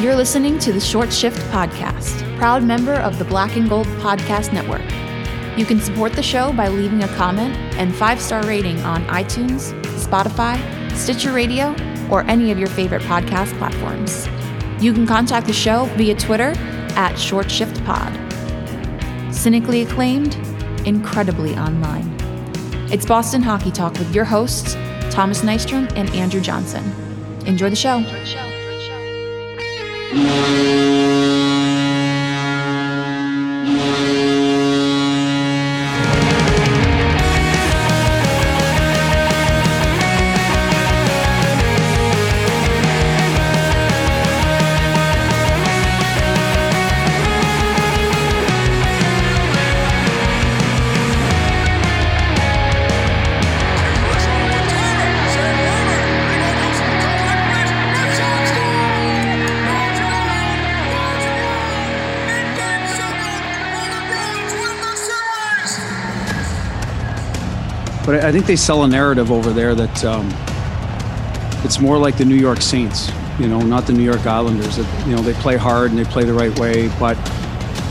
You're listening to the Short Shift Podcast, proud member of the Black and Gold Podcast Network. You can support the show by leaving a comment and five star rating on iTunes, Spotify, Stitcher Radio, or any of your favorite podcast platforms. You can contact the show via Twitter at Short Shift Pod. Cynically acclaimed, incredibly online. It's Boston Hockey Talk with your hosts, Thomas Nystrom and Andrew Johnson. Enjoy the show. But yeah. I think they sell a narrative over there that um, it's more like the New York Saints, you know, not the New York Islanders. That, you know, they play hard and they play the right way. But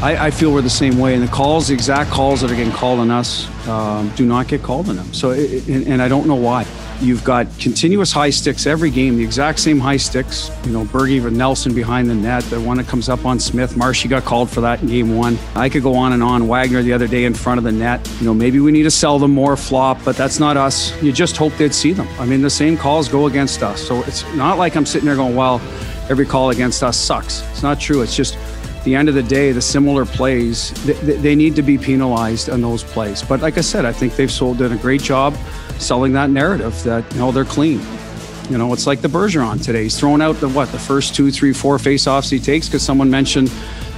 I, I feel we're the same way. And the calls, the exact calls that are getting called on us, um, do not get called on them. So, it, and, and I don't know why. You've got continuous high sticks every game, the exact same high sticks. You know, Bergie and Nelson behind the net, the one that comes up on Smith. Marshy got called for that in game one. I could go on and on. Wagner the other day in front of the net. You know, maybe we need to sell them more flop, but that's not us. You just hope they'd see them. I mean, the same calls go against us. So it's not like I'm sitting there going, well, every call against us sucks. It's not true. It's just the end of the day, the similar plays, they, they, need to be penalized on those plays. But like I said, I think they've sold done a great job selling that narrative that you know they're clean. You know, it's like the Bergeron today. He's throwing out the what the first two, three, four faceoffs he takes because someone mentioned.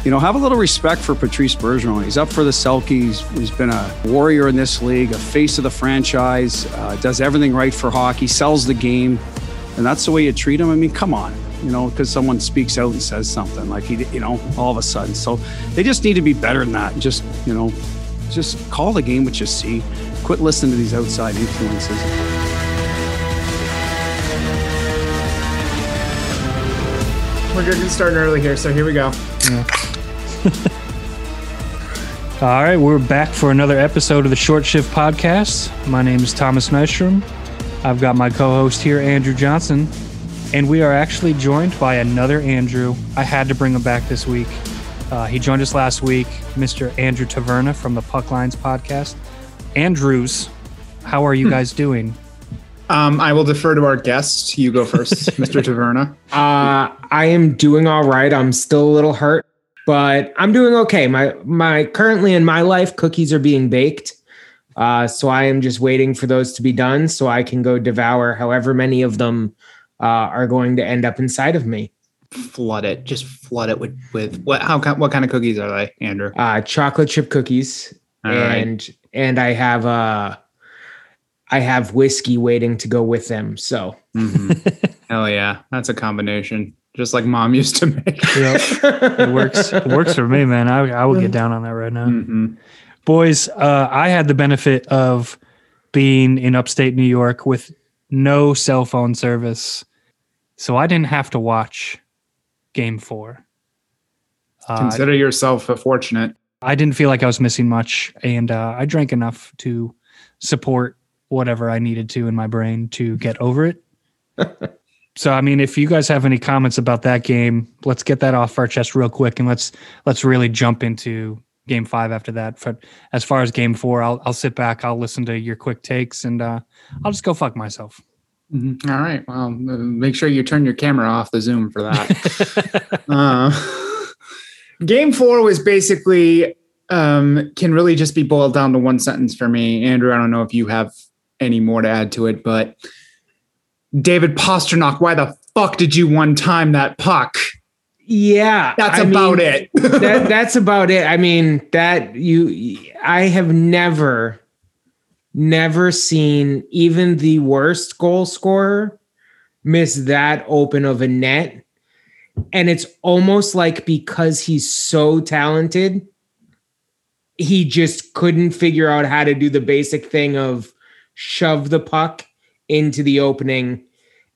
You know, have a little respect for Patrice Bergeron. He's up for the Selkes. he's been a warrior in this league, a face of the franchise, uh, does everything right for hockey, sells the game, and that's the way you treat him. I mean, come on you know, because someone speaks out and says something like he, you know, all of a sudden. So they just need to be better than that. Just, you know, just call the game what you see. Quit listening to these outside influences. We're getting starting early here, so here we go. Yeah. All right, we're back for another episode of the Short Shift Podcast. My name is Thomas Nystrom. I've got my co-host here, Andrew Johnson, and we are actually joined by another Andrew. I had to bring him back this week. Uh, he joined us last week, Mr. Andrew Taverna from the Puck Lines podcast. Andrews, how are you hmm. guys doing? Um, I will defer to our guest. You go first, Mr. Taverna. Uh, I am doing all right. I'm still a little hurt, but I'm doing okay. My my currently in my life, cookies are being baked. Uh, so I am just waiting for those to be done so I can go devour however many of them uh, are going to end up inside of me. Flood it, just flood it with with what? How what kind of cookies are they, Andrew? Uh, chocolate chip cookies, All and right. and I have uh I have whiskey waiting to go with them. So, mm-hmm. hell yeah, that's a combination, just like mom used to make. yep. It works. It works for me, man. I I would get down on that right now. Mm-hmm. Boys, uh, I had the benefit of being in upstate New York with no cell phone service, so I didn't have to watch Game Four. Uh, Consider yourself fortunate. I didn't feel like I was missing much, and uh, I drank enough to support whatever I needed to in my brain to get over it. so, I mean, if you guys have any comments about that game, let's get that off our chest real quick, and let's let's really jump into Game Five after that. But as far as Game Four, I'll I'll sit back, I'll listen to your quick takes, and uh, I'll just go fuck myself. Mm-hmm. All right. Well, make sure you turn your camera off the Zoom for that. uh, game four was basically um, can really just be boiled down to one sentence for me. Andrew, I don't know if you have any more to add to it, but David Pastrnak, why the fuck did you one time that puck? Yeah, that's I about mean, it. that, that's about it. I mean, that you, I have never never seen even the worst goal scorer miss that open of a net. And it's almost like because he's so talented, he just couldn't figure out how to do the basic thing of shove the puck into the opening.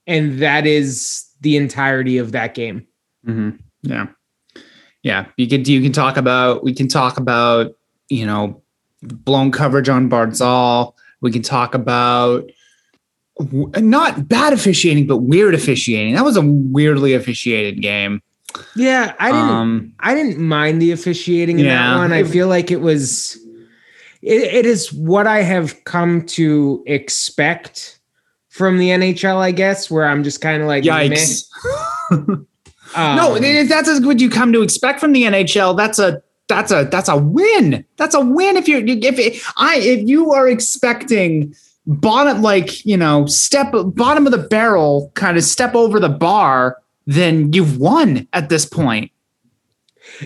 And that is the entirety of that game. hmm Yeah, yeah. You can you can talk about we can talk about you know blown coverage on Barzal. We can talk about not bad officiating, but weird officiating. That was a weirdly officiated game. Yeah, I didn't. Um, I didn't mind the officiating in Yeah. that one. I feel like it was. It, it is what I have come to expect from the NHL. I guess where I'm just kind of like, yikes. Um, no, if that's what you come to expect from the NHL, that's a that's a that's a win. That's a win if you're if it, I if you are expecting bottom like you know step bottom of the barrel kind of step over the bar, then you've won at this point.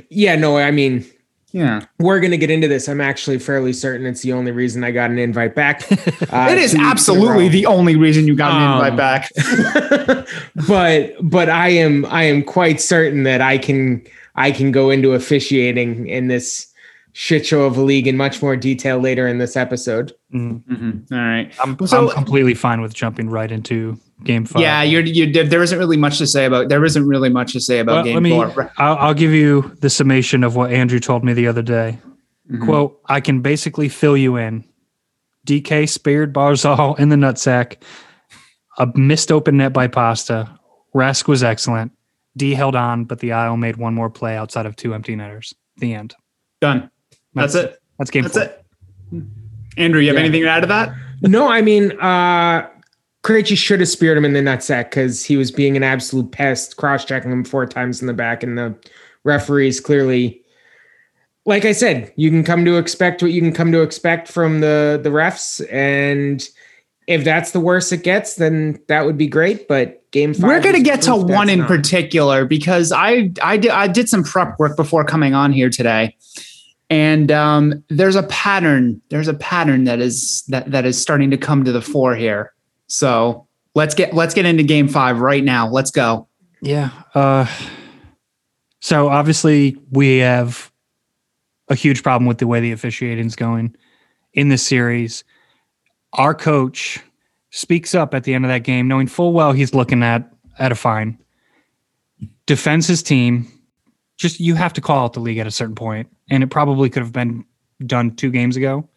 yeah, no, I mean, Yeah, we're gonna get into this. I'm actually fairly certain it's the only reason I got an invite back. Uh, it is two weeks in a absolutely the only reason you got an Um, invite back. but but I am I am quite certain that I can I can go into officiating in this shit show of a league in much more detail later in this episode. Mhm. Mhm. All right. I'm, So- I'm completely fine with jumping right into game five. Yeah, you're you did. There isn't really much to say about. There isn't really much to say about Well, game let me- four. I'll, I'll give you the summation of what Andrew told me the other day. Mhm. Quote, I can basically fill you in. DK speared Barzal in the nutsack. A missed open net by Pasta. Rask was excellent. D held on, but the Isle made one more play outside of two empty netters. The end. Done. That's, it. That's game That's four. it. Andrew, you have Yeah. anything to add to that? No, I mean, uh Krejci should have speared him in the nutsack because he was being an absolute pest, cross-checking him four times in the back, and the referees clearly, like I said, you can come to expect what you can come to expect from the the refs, and if that's the worst it gets, then that would be great. But game 5 We're going to get to one in not. particular because I I did I did some prep work before coming on here today, and um, there's a pattern. There's a pattern that is that that is starting to come to the fore here. So let's get let's get into game five right now. Let's go. Yeah. Uh, so obviously we have a huge problem with the way the officiating's going in this series. Our coach speaks up at the end of that game, knowing full well he's looking at at a fine. Defends his team. Just you have to call out the league at a certain point, and it probably could have been done two games ago.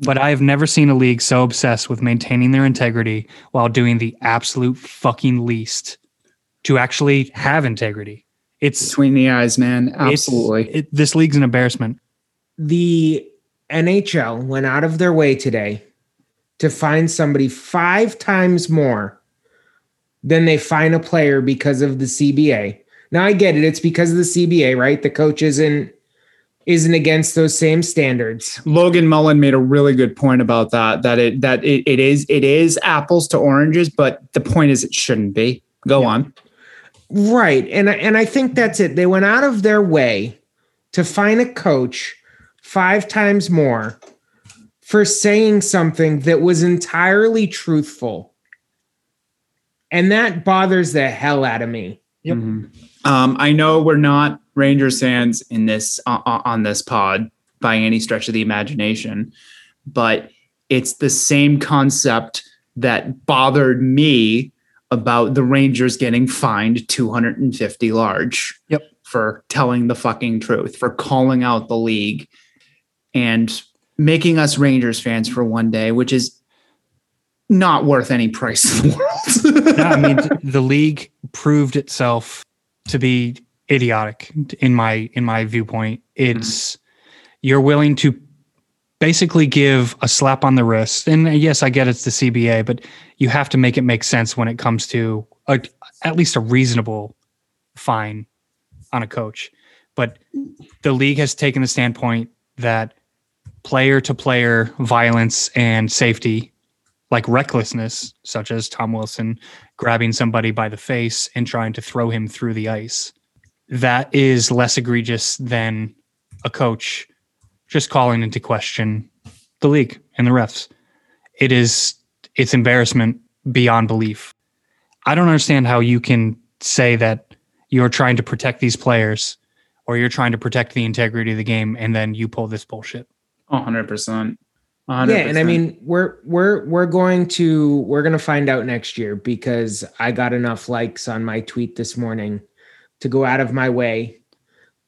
But I have never seen a league so obsessed with maintaining their integrity while doing the absolute fucking least to actually have integrity. It's Between the eyes, man. Absolutely. it, this league's an embarrassment. the NHL went out of their way today to find somebody five times more than they fine a player because of the CBA. Now I get it; it's because of the CBA, right? The coach isn't isn't against those same standards. Logan Mullen made a really good point about that. That it that it, it is it is apples to oranges, but the point is it shouldn't be. Go on. Right. And and I think that's it. They went out of their way to find a coach five times more for saying something that was entirely truthful. And that bothers the hell out of me. Yep. Mhm. Um, I know we're not Rangers fans in this uh, uh, on this pod by any stretch of the imagination, but it's the same concept that bothered me about the Rangers getting fined 250 large. Yep. For telling the fucking truth, for calling out the league and making us Rangers fans for one day, which is not worth any price in the world. I mean the league proved itself to be idiotic in my in my viewpoint. It's you're willing to basically give a slap on the wrist, and yes, I get it's the CBA, but you have to make it make sense when it comes to a, at least a reasonable fine on a coach. But the league has taken the standpoint that player to player violence and safety, like recklessness, such as Tom Wilson grabbing somebody by the face and trying to throw him through the ice, that is less egregious than a coach just calling into question the league and the refs. It is it's embarrassment beyond belief. I don't understand how you can say that you're trying to protect these players or you're trying to protect the integrity of the game and then you pull this bullshit. Hundred percent. Yeah, and I mean we're we're we're going to we're going to find out next year because I got enough likes on my tweet this morning to go out of my way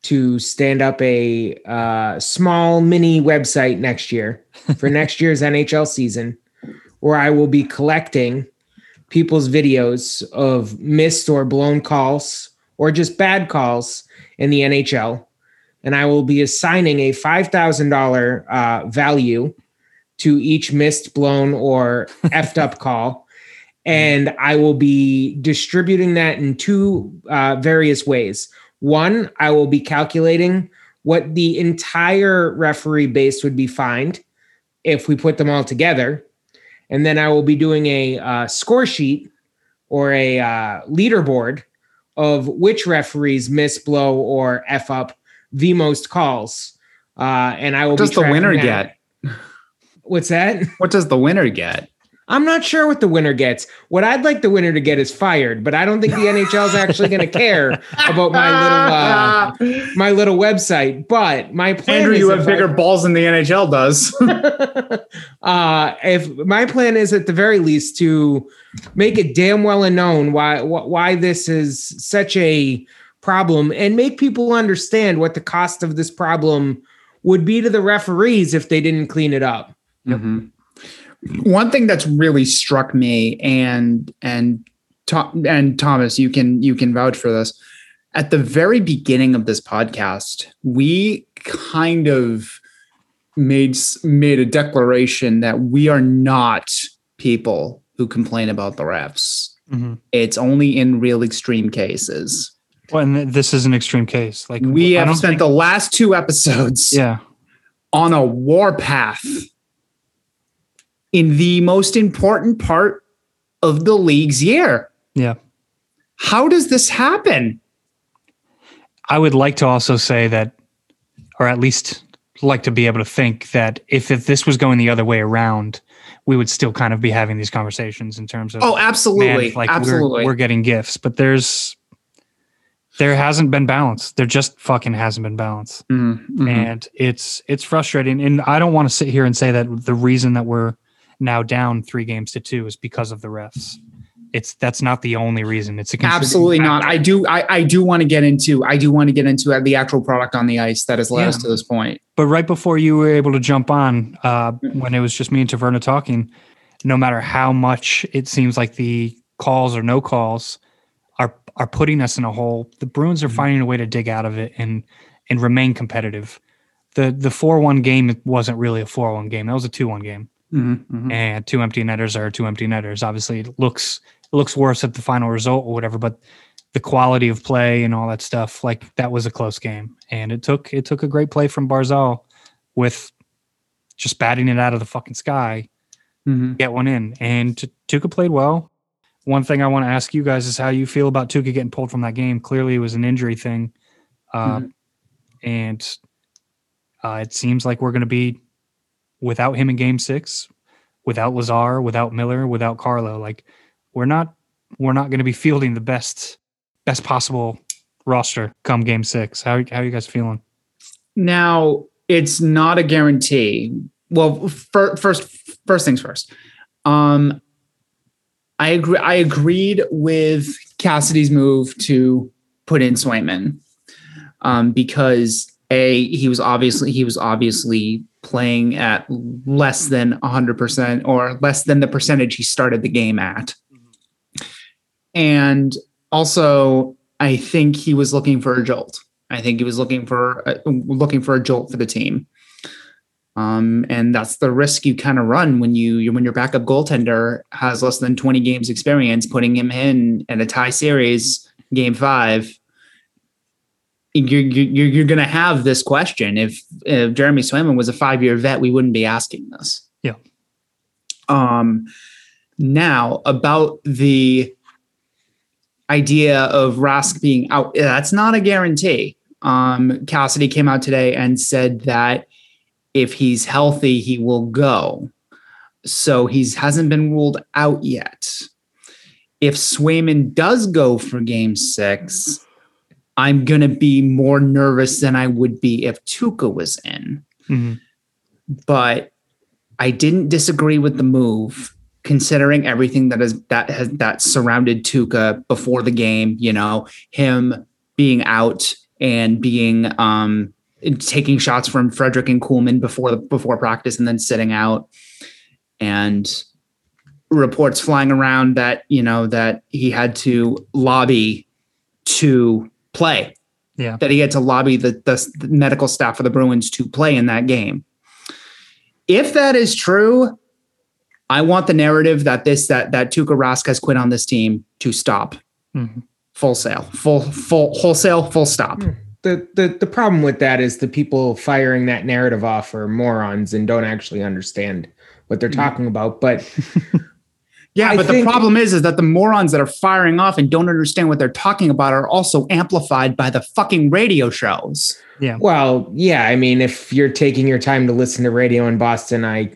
to stand up a uh, small mini website next year for next year's NHL season, where I will be collecting people's videos of missed or blown calls or just bad calls in the NHL. And I will be assigning a $5,000 uh, value to each missed, blown, or effed up call. And I will be distributing that in two uh, various ways. One, I will be calculating what the entire referee base would be fined if we put them all together. And then I will be doing a uh, score sheet or a uh, leaderboard of which referees miss, blow, or F up the most calls. Uh, and I will What does the winner that. get? What's that? What does the winner get? I'm not sure what the winner gets. What I'd like the winner to get is fired, but I don't think the NHL is actually going to care about my little uh, my little website. But my plan Andrew, is you have I- bigger balls than the NHL does. uh, if my plan is at the very least to make it damn well known why why this is such a problem and make people understand what the cost of this problem would be to the referees if they didn't clean it up. Mhm. One thing that's really struck me, and and Tom, and Thomas, you can you can vouch for this. At the very beginning of this podcast, we kind of made made a declaration that we are not people who complain about the refs. Mhm. It's only in real extreme cases. Well, and this is an extreme case. Like We have spent think- the last two episodes yeah. on a warpath in the most important part of the league's year. Yeah. How does this happen? I would like to also say that, or at least like to be able to think that if, if this was going the other way around, we would still kind of be having these conversations in terms of Oh, absolutely. man, like absolutely. We're, we're getting gifts, but there's there hasn't been balance. There just fucking hasn't been balance, Mhm, mhm. and it's it's frustrating. And I don't want to sit here and say that the reason that we're now down three games to two is because of the refs. It's that's not the only reason. It's Absolutely not. I do. I, I do want to get into. I do want to get into the actual product on the ice that has led us to this point. But right before you were able to jump on, uh, when it was just me and Taverna talking, no matter how much it seems like the calls or no calls are putting us in a hole, the Bruins are finding a way to dig out of it and and remain competitive. The the four one game wasn't really a four one game. That was a two one game, Mhm, mhm. and two empty netters are two empty netters. Obviously, it looks it looks worse at the final result or whatever, but the quality of play and all that stuff, like that was a close game, and it took it took a great play from Barzal with just batting it out of the fucking sky, Mhm. get one in. And T- Tuukka played well. One thing I want to ask you guys is how you feel about Tuukka getting pulled from that game. Clearly, it was an injury thing, uh, and uh, it seems like we're going to be without him in Game Six, without Lazar, without Miller, without Carlo. Like we're not we're not going to be fielding the best best possible roster come Game Six. How how are you guys feeling? Now it's not a guarantee. Well, fir- first, first things first. Um, I agree. I agreed with Cassidy's move to put in Swayman um, because a he was obviously he was obviously playing at less than hundred percent or less than the percentage he started the game at, and also I think he was looking for a jolt. I think he was looking for looking for a jolt for the team. Um, and that's the risk you kind of run when you when your backup goaltender has less than 20 games experience, putting him in in a tie series, game five. You're you're, you're going to have this question. If, if Jeremy Swayman was a five year vet, we wouldn't be asking this. Yeah. Um. Now about the idea of Rask being out, that's not a guarantee. Um, Cassidy came out today and said that if he's healthy, he will go. So he's hasn't been ruled out yet. If Swayman does go for game six, I'm gonna be more nervous than I would be if Tuukka was in. Mhm. But I didn't disagree with the move, considering everything that is that has that surrounded Tuukka before the game. You know, him being out and being um, taking shots from Frederic and Kuhlman before before practice and then sitting out, and reports flying around that you know that he had to lobby to play. Yeah. That he had to lobby the, the, the medical staff for the Bruins to play in that game. If that is true, I want the narrative that this that that Tuukka Rask has quit on this team to stop. Mhm. Full sale, full full wholesale, full stop. The, the the problem with that is the people firing that narrative off are morons and don't actually understand what they're mm-hmm. talking about. But Yeah, I but think- the problem is, is that the morons that are firing off and don't understand what they're talking about are also amplified by the fucking radio shows. Yeah. well, yeah, I mean, if you're taking your time to listen to radio in Boston, I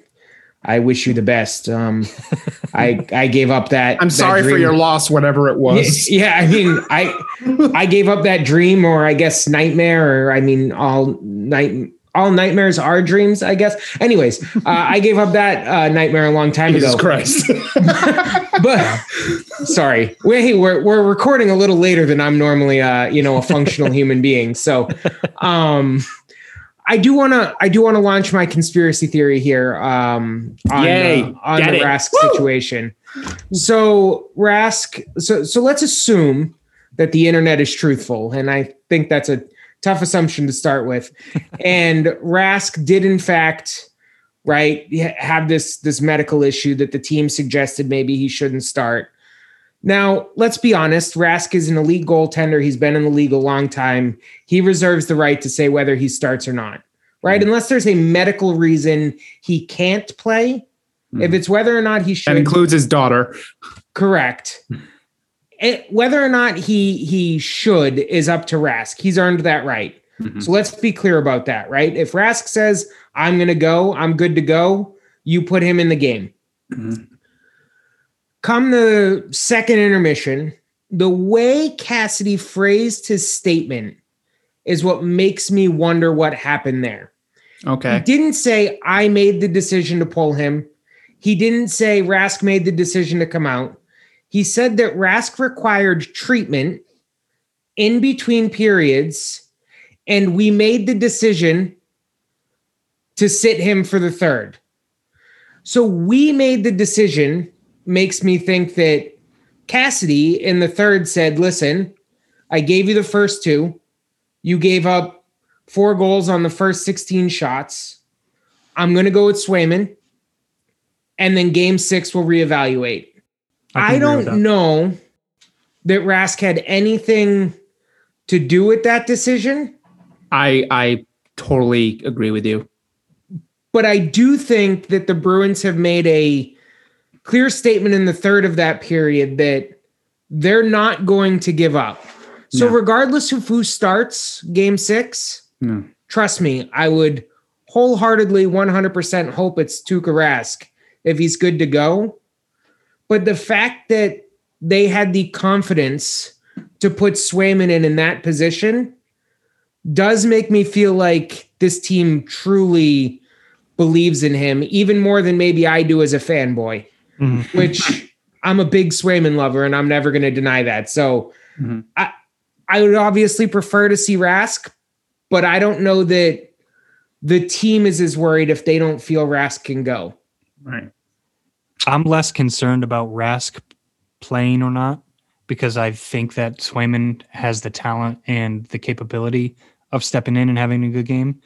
I wish you the best. Um, I I gave up that. I'm that sorry for your loss, whatever it was. Yeah, I mean, I I gave up that dream, or I guess nightmare, or I mean, all night, all nightmares are dreams, I guess. Anyways, uh, I gave up that uh, nightmare a long time ago. Jesus ago. Christ. But sorry, we hey, we're we're recording a little later than I'm normally, uh, you know, a functional human being. So, um. I do want to. I do want to launch my conspiracy theory here. Um, on, Yay. uh, on the. Rask Woo. situation. So Rask. So so let's assume that the internet is truthful, and I think that's a tough assumption to start with. and Rask did, in fact, right, have this this medical issue that the team suggested maybe he shouldn't start. Now, let's be honest. Rask is an elite goaltender. He's been in the league a long time. He reserves the right to say whether he starts or not, right? Mm-hmm. Unless there's a medical reason he can't play. If mm-hmm. it's whether or not he should, that includes his daughter. Correct. It- whether or not he he should is up to Rask. He's earned that right. Mm-hmm. So let's be clear about that, right? If Rask says, I'm going to go, I'm good to go, you put him in the game. Come the second intermission, the way Cassidy phrased his statement is what makes me wonder what happened there. Okay. He didn't say, I made the decision to pull him. He didn't say Rask made the decision to come out. He said that Rask required treatment in between periods, and we made the decision to sit him for the third. So we made the decision, makes me think that Cassidy in the third said, Listen, I gave you the first two. You gave up four goals on the first 16 shots. I'm going to go with Swayman. And then game six, we'll reevaluate. I I, can agree with don't know that Rask had anything to do with that decision, I I totally agree with you. but I do think that the Bruins have made a clear statement in the third of that period that they're not going to give up. So, No. regardless of who starts game six, No. trust me, I would wholeheartedly 100% hope it's Tuukka Rask if he's good to go. But the fact that they had the confidence to put Swayman in in that position does make me feel like this team truly believes in him even more than maybe I do as a fanboy, Mhm. which I'm a big Swayman lover and I'm never going to deny that. So Mhm. I I would obviously prefer to see Rask, but I don't know that the team is as worried if they don't feel Rask can go. Right. I'm less concerned about Rask playing or not because I think that Swayman has the talent and the capability of stepping in and having a good game.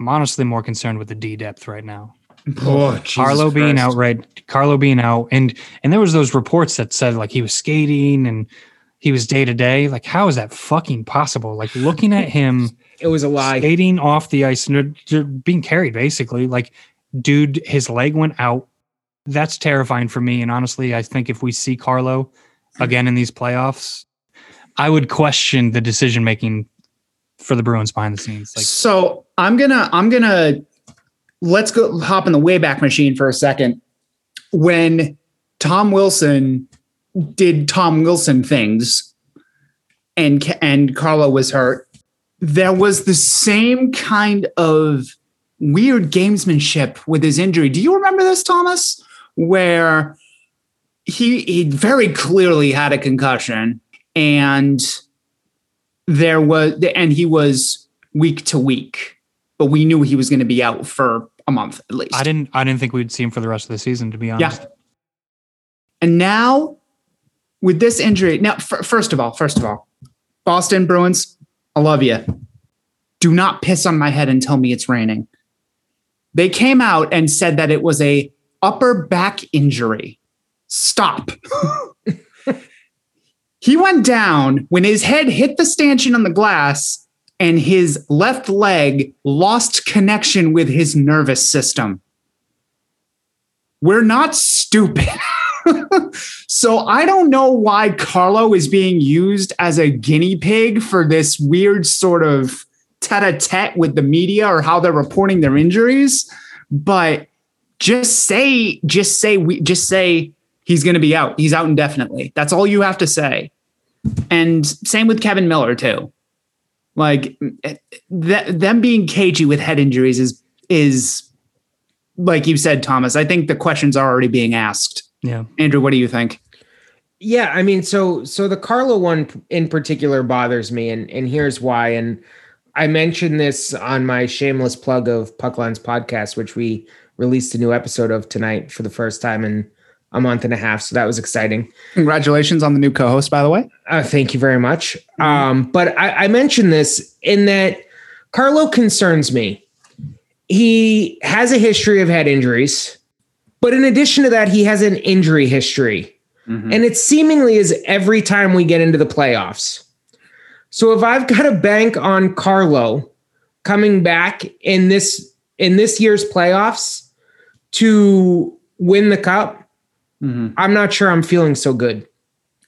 I'm honestly more concerned with the D depth right now. Oh, Jesus Carlo being Christ. out, right? Carlo being out, and and there was those reports that said like he was skating and he was day to day. Like, how is that fucking possible? Like looking at him It was a lie. skating off the ice and they're, they're being carried basically. Like, dude, his leg went out. That's terrifying for me. And honestly, I think if we see Carlo again in these playoffs, I would question the decision making for the Bruins behind the scenes. Like, so I'm gonna I'm gonna let's go hop in the wayback machine for a second. When Tom Wilson did Tom Wilson things, and and Carlo was hurt, there was the same kind of weird gamesmanship with his injury. Do you remember this, Thomas? Where he he very clearly had a concussion and there was, and he was week to week, but we knew he was going to be out for a month at least. I didn't. I didn't think we'd see him for the rest of the season. To be honest. Yeah. And now with this injury, now, f- first of all, first of all, Boston Bruins, I love you. Do not piss on my head and tell me it's raining. They came out and said that it was a upper back injury. Stop. he went down when his head hit the stanchion on the glass and his left leg lost connection with his nervous system. We're not stupid. so I don't know why Carlo is being used as a guinea pig for this weird sort of tete-a-tete with the media or how they're reporting their injuries, but just say just say we just say he's going to be out. He's out indefinitely. That's all you have to say. And same with Kevan Miller too. Like eh, that them being cagey with head injuries is is like you said Thomas. I think the questions are already being asked. Yeah. Andrew, what do you think? Yeah, I mean, so so the Carlo one in particular bothers me, and and here's why. And I mentioned this on my shameless plug of Puck Lines podcast, which we released a new episode of tonight for the first time in a month and a half. So that was exciting. Congratulations on the new co-host, by the way. Uh, thank you very much. Um, but I, I mentioned this in that Carlo concerns me. He has a history of head injuries, but in addition to that, he has an injury history. And it seemingly is every time we get into the playoffs. So if I've got a bank on Carlo coming back in this in this year's playoffs to win the cup, Mm-hmm. I'm not sure I'm feeling so good.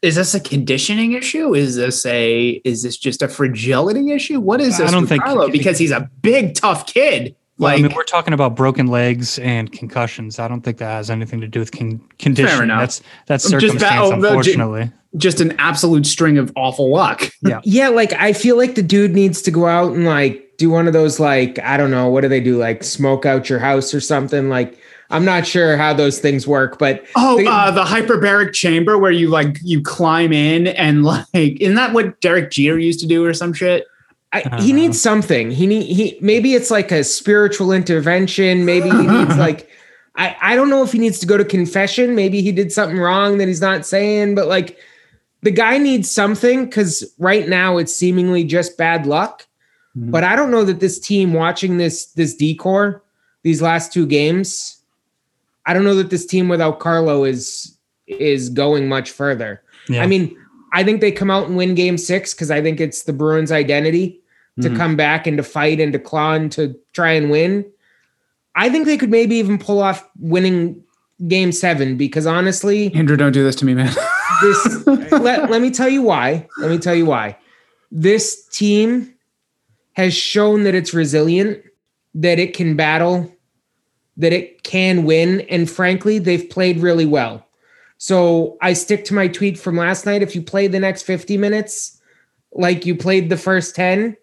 Is this a conditioning issue? Is this a is this just a fragility issue? What is this? I this don't think- Carlo? Because he's a big, tough kid. Well, Like I mean, we're talking about broken legs and concussions. I don't think that has anything to do with con- conditioning. enough. That's that's Just circumstance, that- oh, the- unfortunately. just an absolute string of awful luck. Yeah, Yeah, like I feel like the dude needs to go out and like do one of those like I don't know what do they do like smoke out your house or something like I'm not sure how those things work, but Oh, the- uh, the hyperbaric chamber where you like you climb in and like isn't that what Derek Jeter used to do or some shit? I, don't he know. needs something. He need he maybe it's like a spiritual intervention. Maybe he needs like I I don't know if he needs to go to confession. Maybe he did something wrong that he's not saying, but like the guy needs something because right now it's seemingly just bad luck. Mhm. But I don't know that this team watching this this D corps these last two games, I don't know that this team without Carlo is is going much further. Yeah. I mean, I think they come out and win game six because I think it's the Bruins' identity to Mhm. come back and to fight and to claw and to try and win. I think they could maybe even pull off winning game seven because honestly, Andrew, don't do this to me, man. this let, let me tell you why. Let me tell you why. This team has shown that it's resilient, that it can battle, that it can win, and frankly, they've played really well. So I stick to my tweet from last night. If you play the next 50 minutes like you played the first 10,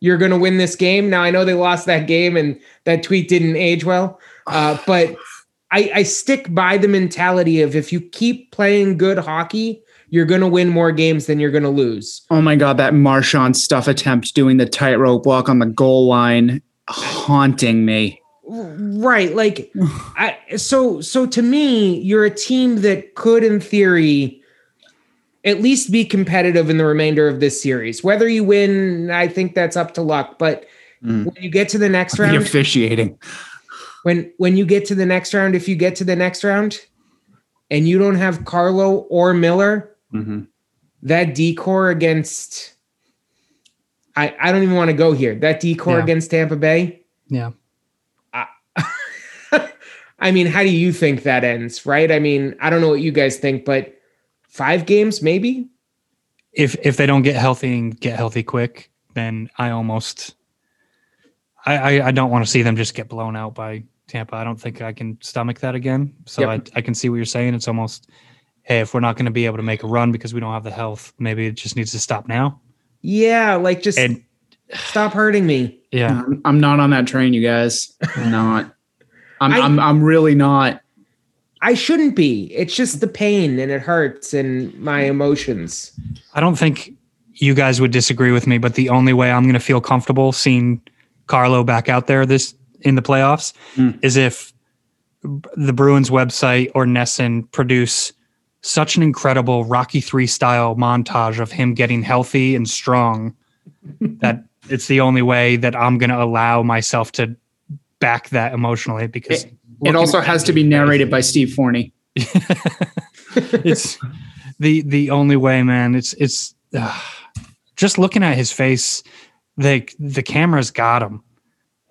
you're going to win this game. Now, I know they lost that game and that tweet didn't age well, uh, but I, I stick by the mentality of if you keep playing good hockey, you're going to win more games than you're going to lose. oh my god, that Marchand stuff attempt doing the tightrope walk on the goal line haunting me. Right. Like, I, so, so to me, you're a team that could, in theory, at least be competitive in the remainder of this series. Whether you win, I think that's up to luck. But Mm. when you get to the next The round, officiating. when when you get to the next round, if you get to the next round, and you don't have Carlo or Miller, Mhm. that D corps against I, I don't even want to go here. That D corps Yeah. against Tampa Bay. yeah. I mean, how do you think that ends? Right? I mean, I don't know what you guys think, but five games, maybe. If if they don't get healthy and get healthy quick, then I almost I I, I don't want to see them just get blown out by Tampa. I don't think I can stomach that again. So Yep. I I can see what you're saying. It's almost hey, if we're not going to be able to make a run because we don't have the health, maybe it just needs to stop now. Yeah, like just And stop hurting me. yeah, I'm, I'm not on that train, you guys. I'm not. I'm, I- I'm I'm really not. I shouldn't be. It's just the pain and it hurts and my emotions. I don't think you guys would disagree with me, but the only way I'm going to feel comfortable seeing Carlo back out there this in the playoffs Mm. is if the Bruins website or NESN produce such an incredible Rocky 3 style montage of him getting healthy and strong that it's the only way that I'm going to allow myself to back that emotionally because It also has to be narrated by Steve Forney. it's the the only way, man. It's it's uh, just looking at his face. The the cameras got him,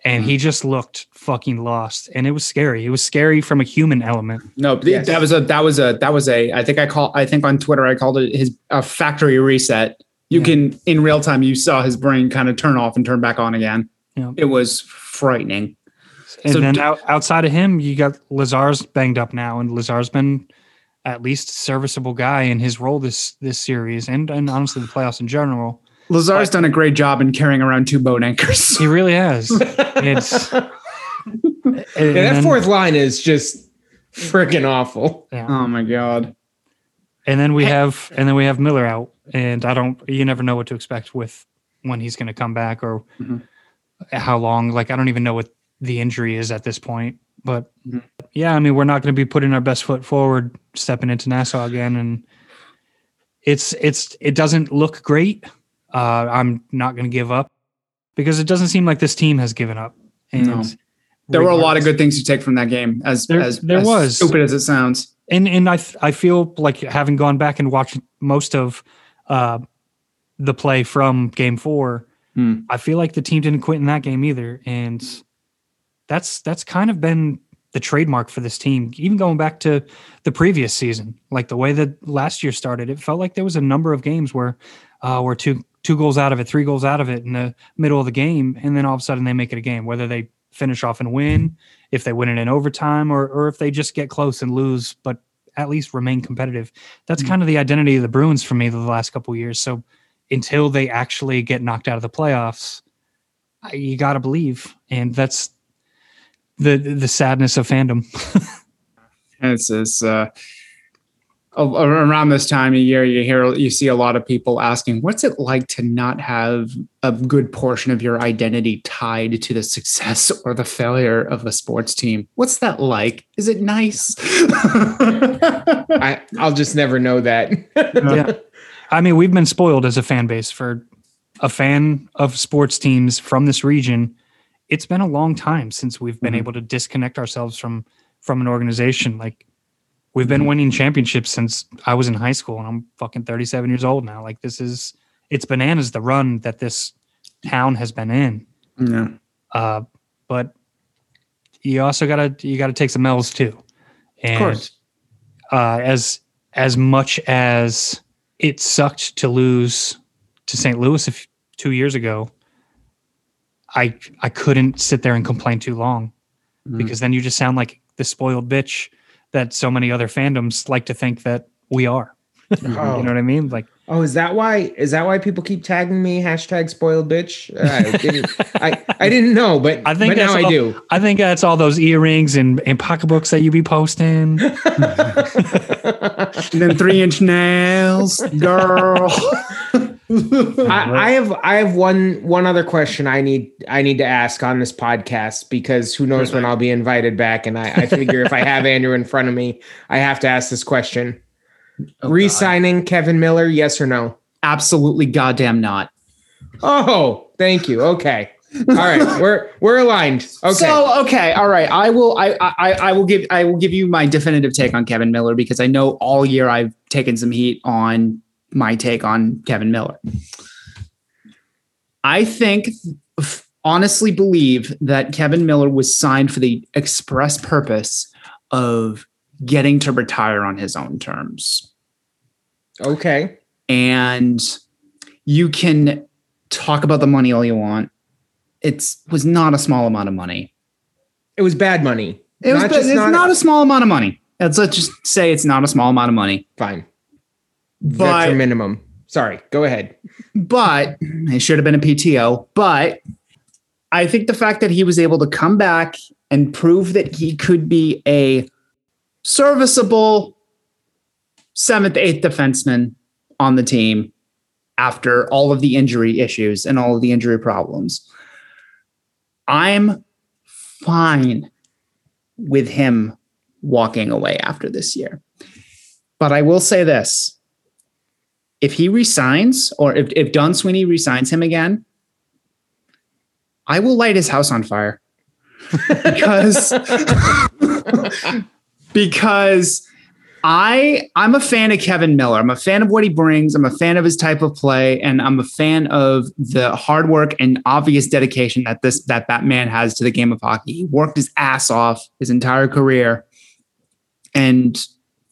and he just looked fucking lost, and it was scary. It was scary from a human element. No, Yes. that was a that was a that was a I think I call I think on Twitter I called it his a factory reset. You Yeah. can in real time you saw his brain kind of turn off and turn back on again. Yeah. It was frightening. And So then d- out, outside of him, you got Lazar's banged up now, and Lazar's been at least serviceable guy in his role this this series, and and honestly the playoffs in general. Lazar's done a great job in carrying around two boat anchors. He really has. It's Yeah, that then- fourth line is just freaking awful. yeah. oh my god. And then we have and then we have Miller out, and I don't. You never know what to expect with when he's going to come back or Mhm. how long. Like I don't even know what the injury is at this point. But Mhm. yeah, I mean we're not going to be putting our best foot forward stepping into Nassau again, and it's it's it doesn't look great. Uh, I'm not going to give up because it doesn't seem like this team has given up. And No. There were a lot of good things to take from that game, as There- as, there as was. stupid as it sounds. and and I I feel like having gone back and watched most of uh, the play from Game Four, Hmm. I feel like the team didn't quit in that game either, and that's that's kind of been the trademark for this team. Even going back to the previous season, like the way that last year started, it felt like there was a number of games where uh, we're two two goals out of it, three goals out of it in the middle of the game, and then all of a sudden they make it a game, whether they finish off and win, if they win it in overtime, or or if they just get close and lose, but at least remain competitive. That's kind of the identity of the Bruins for me the last couple of years. So until they actually get knocked out of the playoffs, you got to believe, and that's the the sadness of fandom. It's it's uh, around this time of year, you hear you see a lot of people asking, "What's it like to not have a good portion of your identity tied to the success or the failure of a sports team? What's that like? Is it nice?" I, I'll just never know that. yeah. I mean, we've been spoiled as a fan base for a fan of sports teams from this region. It's been a long time since we've been Mhm. able to disconnect ourselves from from an organization. Like we've been winning championships since I was in high school and I'm fucking 37 years old now. Like this is it's bananas the run that this town has been in. yeah. Uh, but you also gotta you gotta take some L's too. And Of course. uh, as as much as it sucked to lose to St. Louis a f- two years ago, I I couldn't sit there and complain too long Mhm. because then you just sound like the spoiled bitch that so many other fandoms like to think that we are. You know what I mean? Like Oh, is that why? Is that why people keep tagging me hashtag spoiled bitch? I didn't, I, I didn't know, but I think but now that's I all- do. I think that's all those earrings and, and pocketbooks that you be posting. And then three inch nails, girl. I, I have I have one one other question I need I need to ask on this podcast because who knows when I'll be invited back and I, I figure if I have Andrew in front of me I have to ask this question. Oh, Re-signing Kevan Miller, yes or no? Absolutely goddamn not. Oh, thank you. Okay. All right. We're we're aligned. Okay. So okay, all right. I will. I, I I will give. I will give you my definitive take on Kevan Miller because I know all year I've taken some heat on my take on Kevan Miller. I think, honestly, believe that Kevan Miller was signed for the express purpose of getting to retire on his own terms okay. and you can talk about the money all you want. It's was not a small amount of money. It was bad money. It was, Not it's just not, not- a small amount of money. Let's, let's just say it's not a small amount of money. Fine. But Veteran minimum. Sorry. Go ahead. but it should have been a PTO. But I think the fact that he was able to come back and prove that he could be a serviceable seventh, eighth defenseman on the team after all of the injury issues and all of the injury problems. I'm fine with him walking away after this year. But I will say this if he resigns or if, if Don Sweeney resigns him again, I will light his house on fire because because I I'm a fan of Kevan Miller. I'm a fan of what he brings. I'm a fan of his type of play, and I'm a fan of the hard work and obvious dedication that this that that man has to the game of hockey. He worked his ass off his entire career, and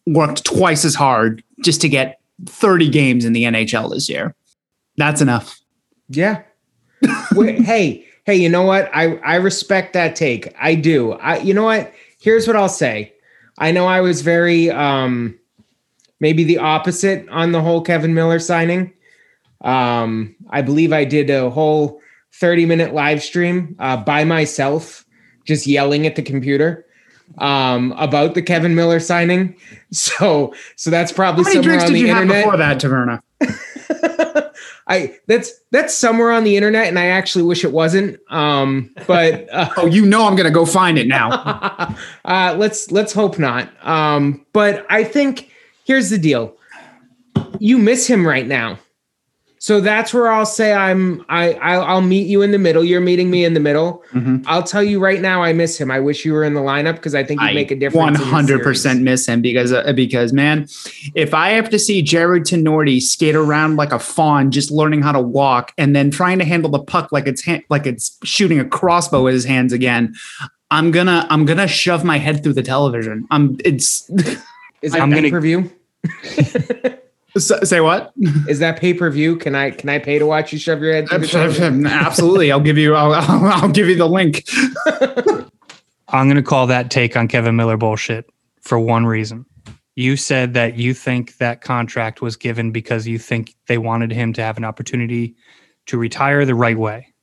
worked twice as hard just to get 30 games in the NHL this year. That's enough. Yeah. Wait, hey, hey, you know what? I I respect that take. I do. I you know what? Here's what I'll say. I know I was very um maybe the opposite on the whole Kevan Miller signing. Um I believe I did a whole 30 minute live stream uh, by myself just yelling at the computer um about the Kevan Miller signing. So so that's probably How many somewhere drinks on did the you have internet. before that, Taverna? I that's that's somewhere on the internet, and I actually wish it wasn't. Um, but uh, Oh, you know I'm gonna go find it now. uh, let's let's hope not. Um, but I think here's the deal: you miss him right now, so that's where I'll say I'm. I I'll, I'll meet you in the middle. You're meeting me in the middle. Mhm. I'll tell you right now, I miss him. I wish you were in the lineup because I think you'd I make a difference. in 100% miss him because uh, because man, if I have to see Jarred Tinordi skate around like a fawn, just learning how to walk, and then trying to handle the puck like it's hand, like it's shooting a crossbow with his hands again, I'm gonna I'm gonna shove my head through the television. I'm it's Is that I'm gonna- per view? S- say what? Is that pay per view? Can I can I pay to watch you shove your head? through the television? Absolutely, I'll give you I'll, I'll, I'll give you the link. I'm going to call that take on Kevan Miller bullshit for one reason. You said that you think that contract was given because you think they wanted him to have an opportunity to retire the right way.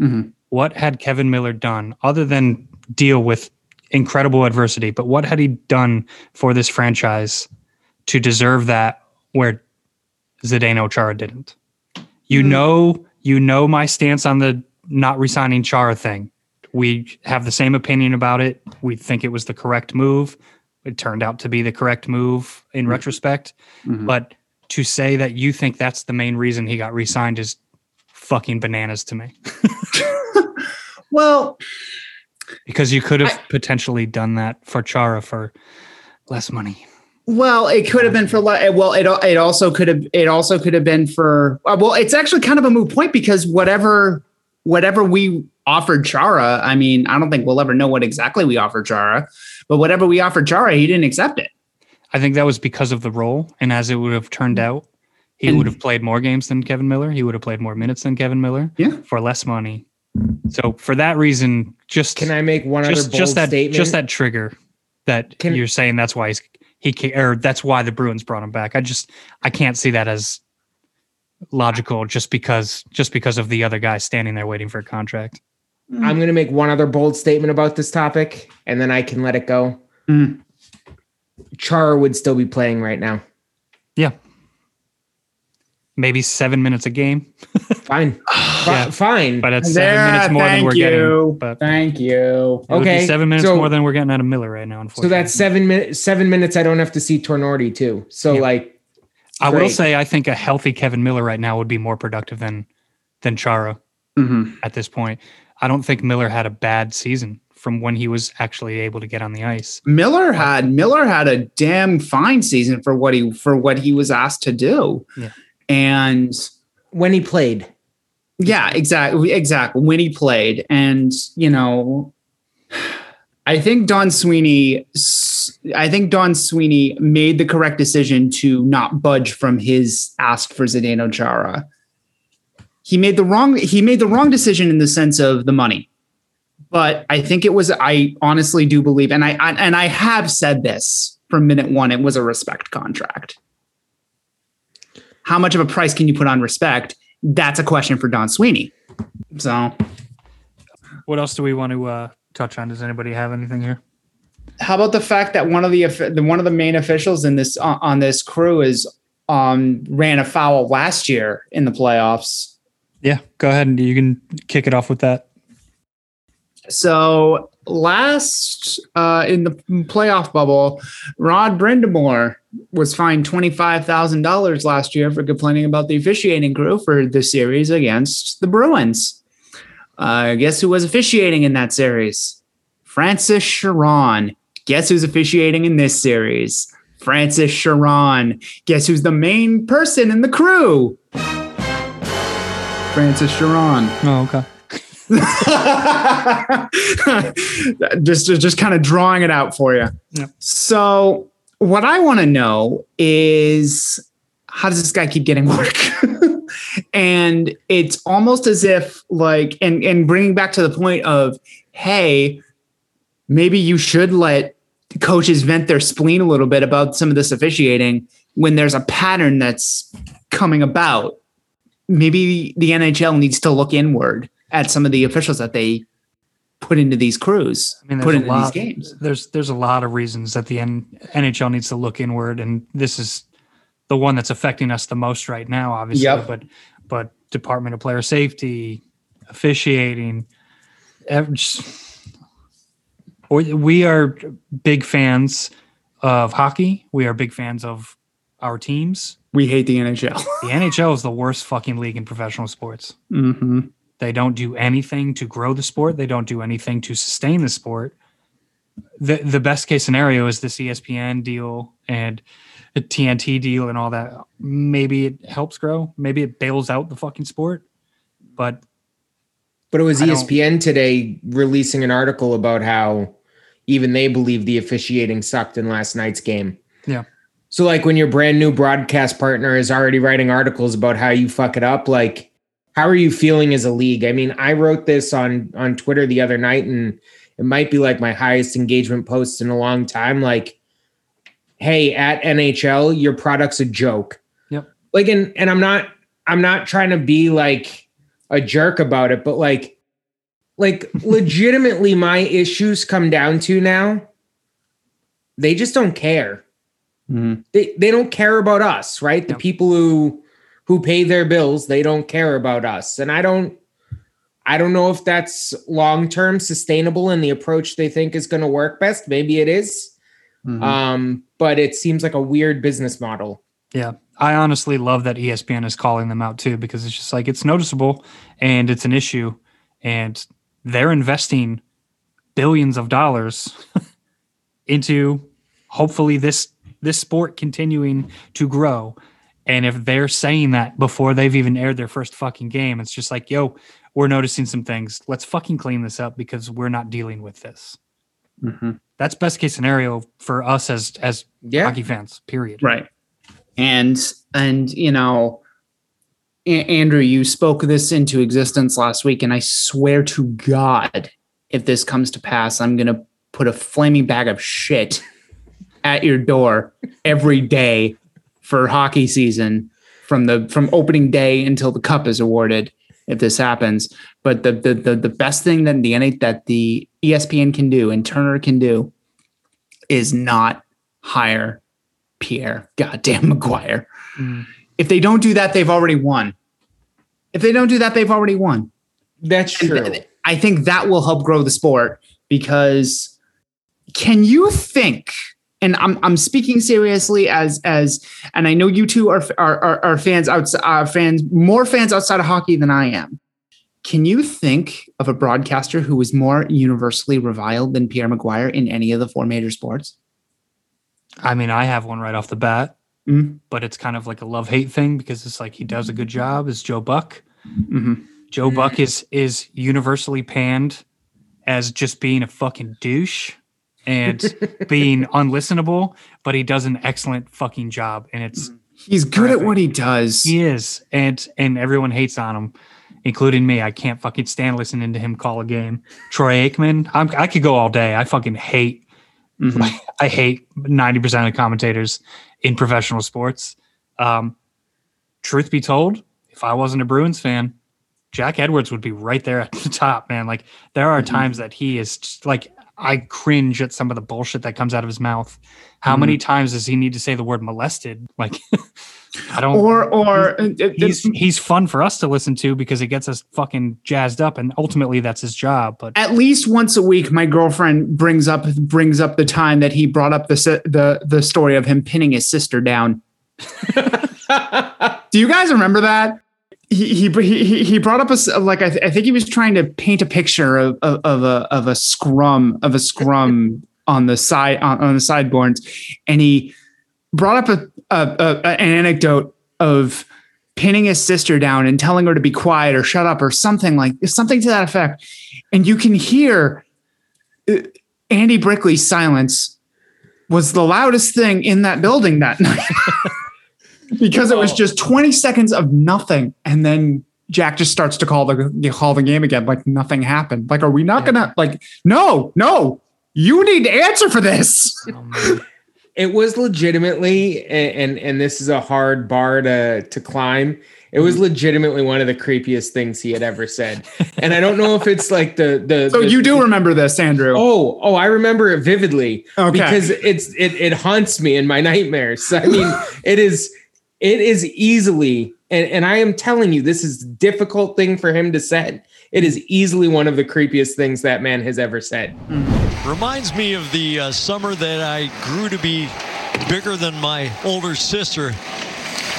Mhm. What had Kevan Miller done other than deal with incredible adversity? But what had he done for this franchise to deserve that where Zdeno Chara didn't? You know, you know my stance on the not resigning Chara thing. We have the same opinion about it. We think it was the correct move. It turned out to be the correct move in retrospect. Mhm. But to say that you think that's the main reason he got re-signed is fucking bananas to me. Well, because you could have potentially done that for Chara for less money. Well, it could have been for li- well, it it also could have it also could have been for uh, well, it's actually kind of a moot point because whatever whatever we offered Chara, I mean, I don't think we'll ever know what exactly we offered Chara, but whatever we offered Chara, he didn't accept it. I think that was because of the role, and as it would have turned out, he And- would have played more games than Kevan Miller. He would have played more minutes than Kevan Miller. Yeah. for less money. So for that reason, just Can I make one other just bold just that statement? just that trigger that Can- you're saying that's why he's he ca- or that's why the Bruins brought him back. I just I can't see that as logical just because just because of the other guy standing there waiting for a contract. I'm going to make one other bold statement about this topic, and then I can let it go. Mm. Chara would still be playing right now. Yeah. Maybe seven minutes a game, Fine, Yeah. fine. but it's seven There, minutes more than we're you. getting. But Thank you. it would be Okay, seven minutes so- more than we're getting out of Miller right now. unfortunately. so that's seven minutes. Seven minutes. I don't have to see Tinordi too. So Yeah. like, I will say I think a healthy Kevan Miller right now would be more productive than than Chara Mhm. at this point. I don't think Miller had a bad season from when he was actually able to get on the ice. Miller had Miller had a damn fine season for what he for what he was asked to do. Yeah. And when he played, Yeah, exactly. Exactly. When he played. And, you know, I think Don Sweeney, I think Don Sweeney made the correct decision to not budge from his ask for Zdeno Chara. He made the wrong, he made the wrong decision in the sense of the money. But I think it was, I honestly do believe, and I, I and I have said this from minute one, it was a respect contract. How much of a price can you put on respect? That's a question for Don Sweeney. So, What else do we want to uh, touch on? Does anybody have anything here? how about the fact that one of the, the one of the main officials in this on on this crew is um, ran afoul last year in the playoffs. Yeah, go ahead and you can kick it off with that. So last uh, in the playoff bubble, Rod Brind'Amour was fined twenty five thousand dollars last year for complaining about the officiating crew for the series against the Bruins. Uh, guess who was officiating in that series? Francis Charron. Guess who's officiating in this series? Francis Charron. Guess who's the main person in the crew? Francis Charron. Oh, okay. Just just kind of drawing it out for you. Yep. So what I want to know is how does this guy keep getting work? and it's almost as if like and and bringing back to the point of hey, maybe you should let coaches vent their spleen a little bit about some of this officiating when there's a pattern that's coming about. Maybe the NHL needs to look inward at some of the officials that they put into these crews, I mean, put into these games. There's there's a lot of reasons that the N- NHL needs to look inward, and this is the one that's affecting us the most right now, obviously. Yep. But but Department of Player Safety, officiating, we we are big fans of hockey. We are big fans of our teams. We hate the NHL. The NHL is the worst fucking league in professional sports. mm-hmm. They don't do anything to grow the sport. They don't do anything to sustain the sport. The the best case scenario is this ESPN deal and a TNT deal and all that. Maybe it helps grow. Maybe it bails out the fucking sport. But But it was I ESPN today releasing an article about how even they believe the officiating sucked in last night's game. Yeah. So like when your brand new broadcast partner is already writing articles about how you fuck it up, like how are you feeling as a league? I mean, I wrote this on on Twitter the other night and it might be like my highest engagement post in a long time like hey, at NHL, your product's a joke. Yep. Like and and I'm not I'm not trying to be like a jerk about it, but like, like legitimately, my issues come down to now. They just don't care. Mhm. They they don't care about us, right? The people who who pay their bills, they don't care about us, and I don't. I don't know if that's long term sustainable and the approach they think is going to work best. Maybe it is. Mhm. Um, but it seems like a weird business model. yeah, I honestly love that ESPN is calling them out too because it's just like it's noticeable and it's an issue and they're investing billions of dollars into hopefully this this sport continuing to grow. And if they're saying that before they've even aired their first fucking game, it's just like, yo, we're noticing some things. Let's fucking clean this up because we're not dealing with this. Mhm. That's best case scenario for us as as Yeah. hockey fans. Period. Right. And and you know, A- Andrew, you spoke this into existence last week, and I swear to God, if this comes to pass, I'm gonna put a flaming bag of shit at your door every day for hockey season from the from opening day until the cup is awarded if this happens but the the the, the best thing that the NA that the ESPN can do and Turner can do is not hire Pierre goddamn McGuire. Mm. If they don't do that, they've already won. If they don't do that, they've already won. That's true. th- I think that will help grow the sport because can you think and I'm I'm speaking seriously as as and I know you two are are are, are fans outside are fans more fans outside of hockey than I am. Can you think of a broadcaster who was more universally reviled than Pierre McGuire in any of the four major sports? I mean, I have one right off the bat, Mm. but it's kind of like a love hate thing because it's like he does a good job. Is Joe Buck? Mm-hmm. Joe Buck is is universally panned as just being a fucking douche and being unlistenable, but he does an excellent fucking job, and it's He's good at what he does. he is, and and everyone hates on him, including me. I can't fucking stand listening to him call a game. Troy Aikman, I'm, I could go all day. I fucking hate Mhm. I hate 90% of commentators in professional sports. Um, truth be told, if I wasn't a Bruins fan, Jack Edwards would be right there at the top, man. Like there are Mhm. times that he is just, like I cringe at some of the bullshit that comes out of his mouth. How Mm-hmm. many times does he need to say the word molested? Like I don't Or or uh, he's he's fun for us to listen to because it gets us fucking jazzed up and ultimately that's his job. But at least once a week my girlfriend brings up brings up the time that he brought up the the the story of him pinning his sister down do you guys remember that he he he, brought up a like I, th- I think he was trying to paint a picture of, of, of a of a scrum of a scrum on the side on, on the sideboards. And he brought up a, a, a an anecdote of pinning his sister down and telling her to be quiet or shut up or something like something to that effect. And you can hear uh, Andy Brickley's silence was the loudest thing in that building that night because it was just 20 seconds of nothing and then Jack just starts to call the call the game again like nothing happened. Like are we not gonna like no no you need to answer for this. Oh, it was legitimately and, and and this is a hard bar to to climb it was mm-hmm. legitimately one of the creepiest things he had ever said. And i don't know if it's like the the so the- you do remember this Andrew? Oh oh i remember it vividly Okay. because it's it it haunts me in my nightmares. I mean it is it is easily and, and i am telling you this is a difficult thing for him to say it is easily one of the creepiest things that man has ever said Reminds me of the uh, summer that I grew to be bigger than my older sister.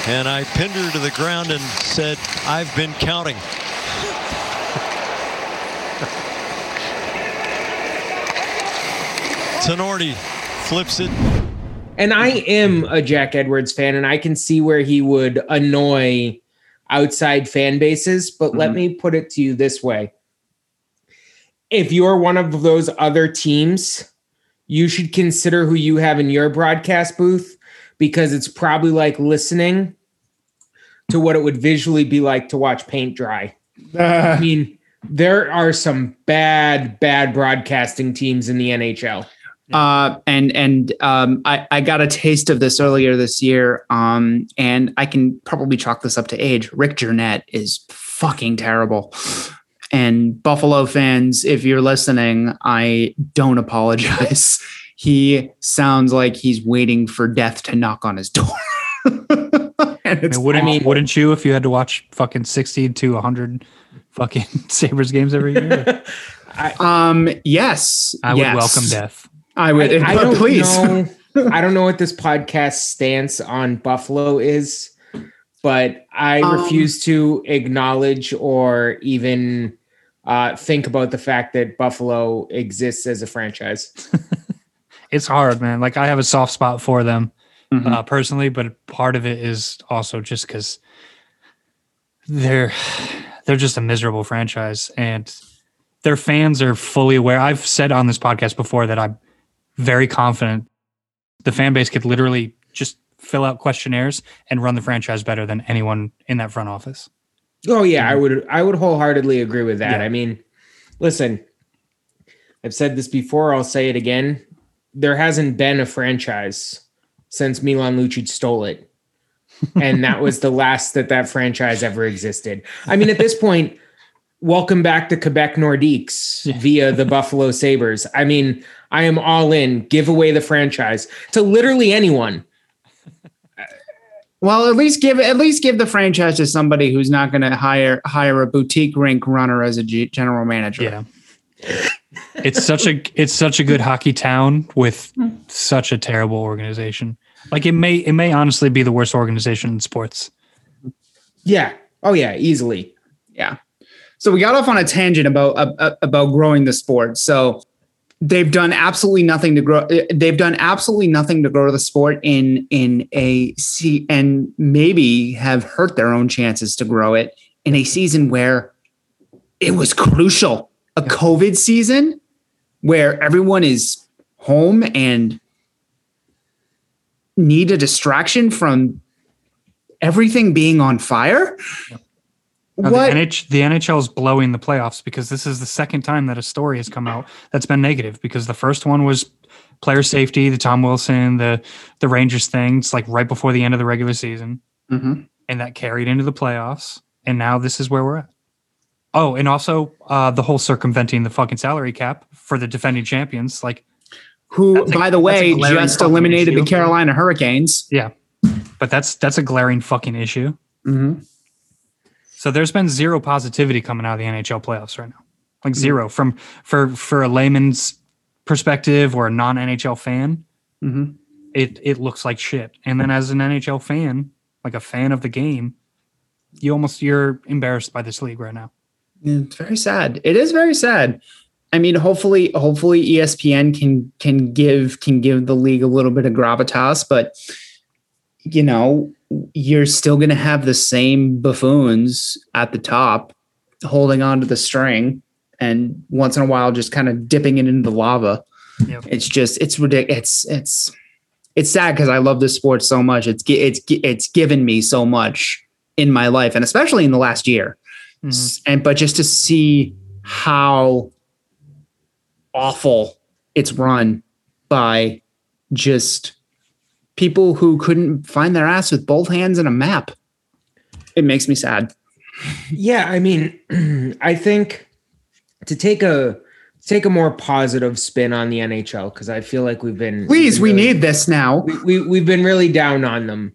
And I pinned her to the ground and said, I've been counting. Tinordi flips it. And I am a Jack Edwards fan, and I can see where he would annoy outside fan bases. But let Mhm. me put it to you this way if you're one of those other teams, you should consider who you have in your broadcast booth because it's probably like listening to what it would visually be like to watch paint dry. I mean, there are some bad, bad broadcasting teams in the NHL. Uh, and and um, I, I got a taste of this earlier this year, um, and I can probably chalk this up to age. Rick Jeanneret is fucking terrible. And Buffalo fans, if you're listening, I don't apologize. He sounds like he's waiting for death to knock on his door. and I wouldn't, I mean- wouldn't you if you had to watch fucking 60 to 100 fucking Sabres games every year? um yes, I would yes. welcome death. I would, I, I but don't please. know. I don't know what this podcast stance on Buffalo is, but I Um, refuse to acknowledge or even uh, think about the fact that Buffalo exists as a franchise. It's hard, man. Like I have a soft spot for them Mhm. uh, personally, but part of it is also just because they're they're just a miserable franchise, and their fans are fully aware. I've said on this podcast before that I'm very confident the fan base could literally just fill out questionnaires and run the franchise better than anyone in that front office. Oh yeah, I would I would wholeheartedly agree with that. Yeah. I mean, listen, I've said this before, I'll say it again. There hasn't been a franchise since Milan Lucic stole it. And that was the last that that franchise ever existed. I mean, at this point, welcome back to Quebec Nordiques Yeah. via the Buffalo Sabres. I mean, I am all in. Give away the franchise to literally anyone. Well, at least give at least give the franchise to somebody who's not going to hire hire a boutique rink runner as a G- general manager. Yeah. it's such a it's such a good hockey town with such a terrible organization. Like it may it may honestly be the worst organization in sports. Yeah. Oh yeah, easily. Yeah. So we got off on a tangent about uh, about growing the sport. So they've done absolutely nothing to grow. They've done absolutely nothing to grow the sport in in a se- and maybe have hurt their own chances to grow it in a season where it was crucial. A COVID season where everyone is home and need a distraction from everything being on fire. What? The, NH, the NHL is blowing the playoffs because this is the second time that a story has come out that's been negative. Because the first one was player safety, the Tom Wilson, the the Rangers thing. It's like right before the end of the regular season, Mhm. and that carried into the playoffs. And now this is where we're at. Oh, and also uh, the whole circumventing the fucking salary cap for the defending champions. Like, Who, a- by the way, just eliminated the. Carolina Hurricanes. yeah, but that's that's a glaring fucking issue. Mm-hmm. So there's been zero positivity coming out of the NHL playoffs right now. Like zero from for for a layman's perspective or a non NHL fan, Mm-hmm. it it looks like shit. And then as an NHL fan, like a fan of the game, you almost you're embarrassed by this league right now. It's very sad. It is very sad. I mean, hopefully, hopefully ESPN can can give can give the league a little bit of gravitas, but you know, you're still going to have the same buffoons at the top holding on to the string and once in a while just kind of dipping it into the lava. Yep. It's just it's ridiculous. It's it's it's sad because I love this sport so much. It's it's it's given me so much in my life and especially in the last year. Mhm. And but just to see how awful it's run by just people who couldn't find their ass with both hands and a map it makes me sad Yeah, I mean, I think to take a take a more positive spin on the NHL because I feel like we've been please we really- need this now we, we we've been really down on them.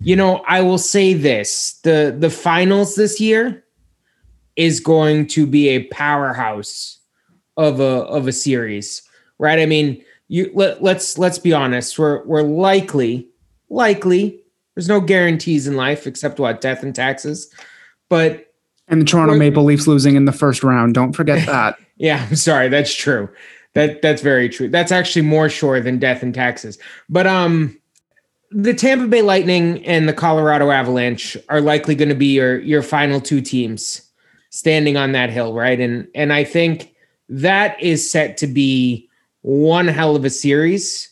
You know, I will say this: the the finals this year is going to be a powerhouse of a of a series, right? I mean, you let, let's let's be honest. We're we're likely likely. There's no guarantees in life except what death and taxes, but and the toronto maple leafs losing in the first round don't forget that Yeah, I'm sorry. That's true. That that's very true. That's actually more sure than death and taxes. But um the Tampa Bay Lightning and the Colorado Avalanche are likely going to be your your final two teams standing on that hill, right? And and I think that is set to be one hell of a series.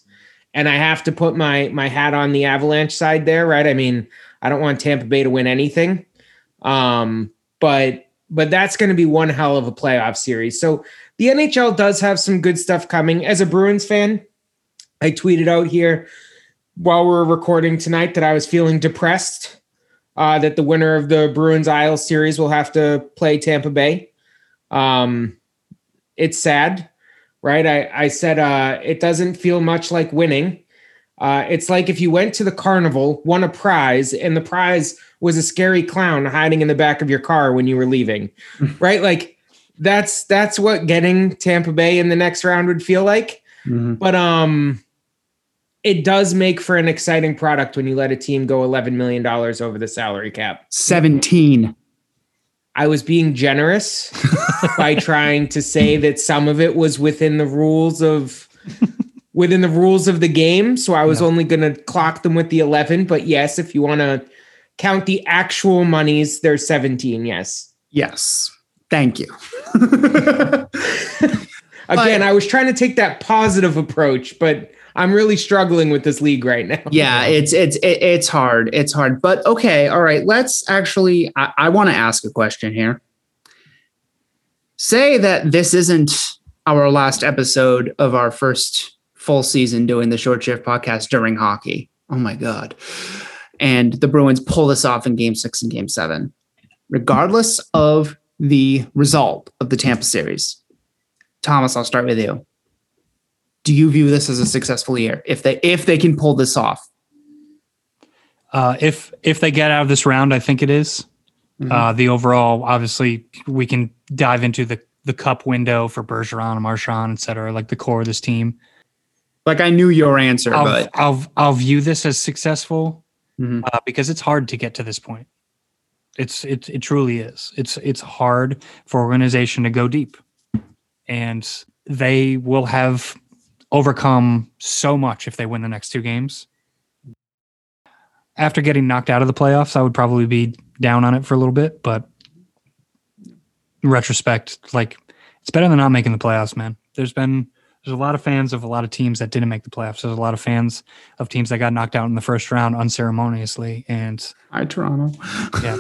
And I have to put my my hat on the Avalanche side there, right? I mean, I don't want Tampa Bay to win anything. Um, but but that's going to be one hell of a playoff series. So the NHL does have some good stuff coming. As a Bruins fan, I tweeted out here while we are recording tonight that I was feeling depressed uh, that the winner of the Bruins Isles series will have to play Tampa Bay. Um, it's sad, right? I, I said uh, it doesn't feel much like winning. Uh, it's like if you went to the carnival, won a prize, and the prize was a scary clown hiding in the back of your car when you were leaving, right? Like that's that's what getting Tampa Bay in the next round would feel like. Mhm. But um, it does make for an exciting product when you let a team go eleven million dollars over the salary cap. 17 I was being generous by trying to say that some of it was within the rules of within the rules of the game. So I was Yeah. only going to clock them with the 11. But yes, if you want to count the actual monies, they're 17. Yes. yes thank you Again, I was trying to take that positive approach, but I'm really struggling with this league right now. yeah it's it's it, it's hard it's hard. But okay all right let's actually i, I want to ask a question here. Say that this isn't our last episode of our first full season doing the short shift podcast during hockey. Oh my god. And the bruins pull this off in game six and game seven. Regardless of the result of the tampa series thomas i'll start with you do you view this as a successful year if they if they can pull this off Uh, if if they get out of this round, I think it is. Mhm. Uh, the overall, obviously, we can dive into the the cup window for Bergeron, Marchand, et cetera, like the core of this team. like i knew your answer I'll, but I'll I'll view this as successful Mhm. uh, because it's hard to get to this point. It's it it truly is. It's it's hard for organization to go deep, and they will have overcome so much if they win the next two games. After getting knocked out of the playoffs, I would probably be down on it for a little bit, but in retrospect, like it's better than not making the playoffs, man. There's been there's a lot of fans of a lot of teams that didn't make the playoffs. There's a lot of fans of teams that got knocked out in the first round unceremoniously, and hi toronto yeah,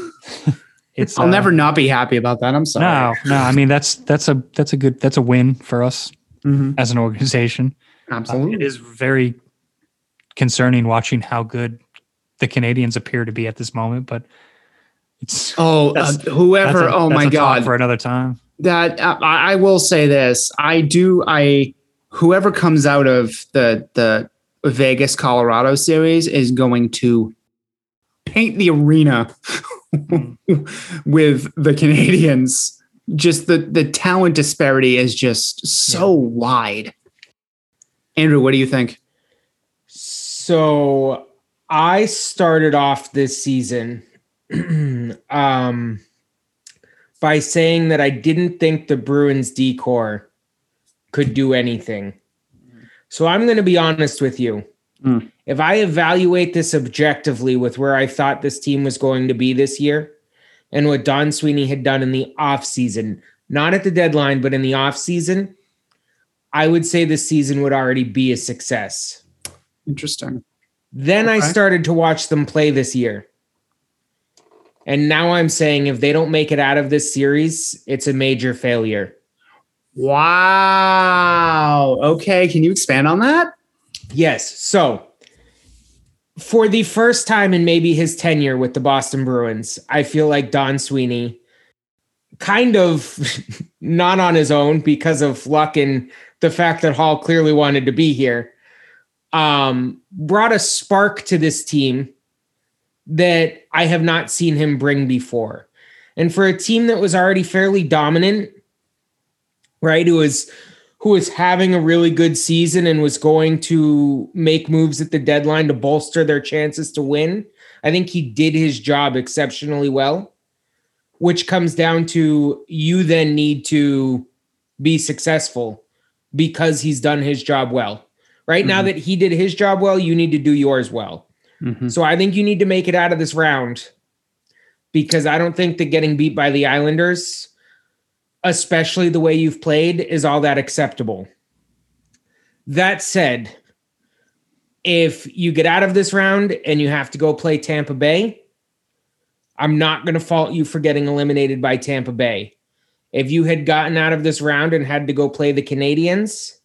it's i'll uh, never not be happy about that i'm sorry no, no. I mean that's that's a that's a good that's a win for us Mhm. as an organization. Uh, absolutely it is very concerning watching how good the Canadiens appear to be at this moment, but It's Oh, uh, whoever! a- oh my God! for another time. that uh, I, I will say this i do i whoever comes out of the the vegas colorado series is going to paint the arena with the canadiens just the the talent disparity is just so wide andrew what do you think So I started off this season um, by saying that I didn't think the Bruins D corps could do anything. So I'm going to be honest with you. Mm. If I evaluate this objectively with where I thought this team was going to be this year and what Don Sweeney had done in the offseason, not at the deadline, but in the offseason, I would say this season would already be a success. interesting Then I started to watch them play this year. And now I'm saying if they don't make it out of this series, it's a major failure. wow okay can you expand on that Yes. So, for the first time in maybe his tenure with the Boston Bruins, I feel like Don Sweeney, kind of not on his own because of luck and the fact that Hall clearly wanted to be here, um, brought a spark to this team that I have not seen him bring before. And for a team that was already fairly dominant, right, who was who was having a really good season and was going to make moves at the deadline to bolster their chances to win. I think he did his job exceptionally well, which comes down to you then need to be successful because he's done his job well. Right now Mhm. that he did his job well, you need to do yours well. Mhm. So I think you need to make it out of this round because I don't think that getting beat by the Islanders, especially the way you've played, is all that acceptable. That said, if you get out of this round and you have to go play Tampa Bay, I'm not going to fault you for getting eliminated by Tampa Bay. If you had gotten out of this round and had to go play the Canadiens,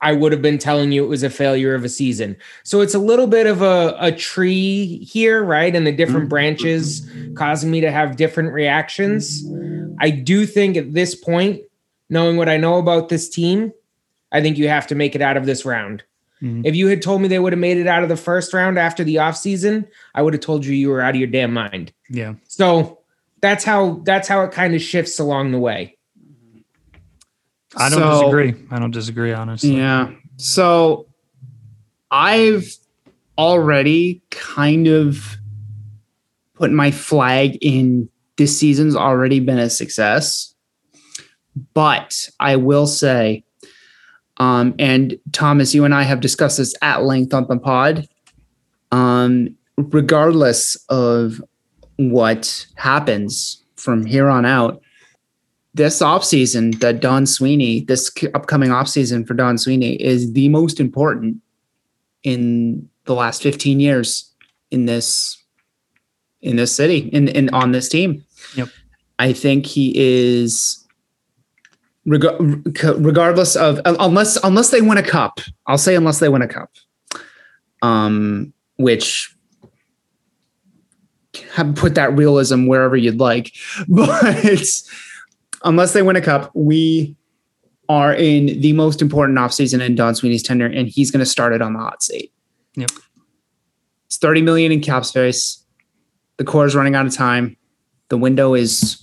I would have been telling you it was a failure of a season. So it's a little bit of a, a tree here, right? And the different branches causing me to have different reactions. I do think at this point, knowing what I know about this team, I think you have to make it out of this round. Mhm. If you had told me they would have made it out of the first round after the offseason, I would have told you you were out of your damn mind. Yeah. So that's how that's how it kind of shifts along the way. I don't So- disagree. I don't disagree, honestly. Yeah. So I've already kind of put my flag in this season's already been a success. But I will say, um, and Thomas, you and I have discussed this at length on the pod. Um, regardless of what happens from here on out, this offseason that Don Sweeney, this upcoming offseason for Don Sweeney is the most important in the last 15 years in this in this city in, in on this team. Yep. I think he is reg- regardless of unless unless they win a cup. I'll say unless they win a cup. Um which put that realism wherever you'd like. But unless they win a cup, we are in the most important offseason in Don Sweeney's tenure, and he's going to start it on the hot seat. Yep. It's 30 million in cap space. The core is running out of time. The window is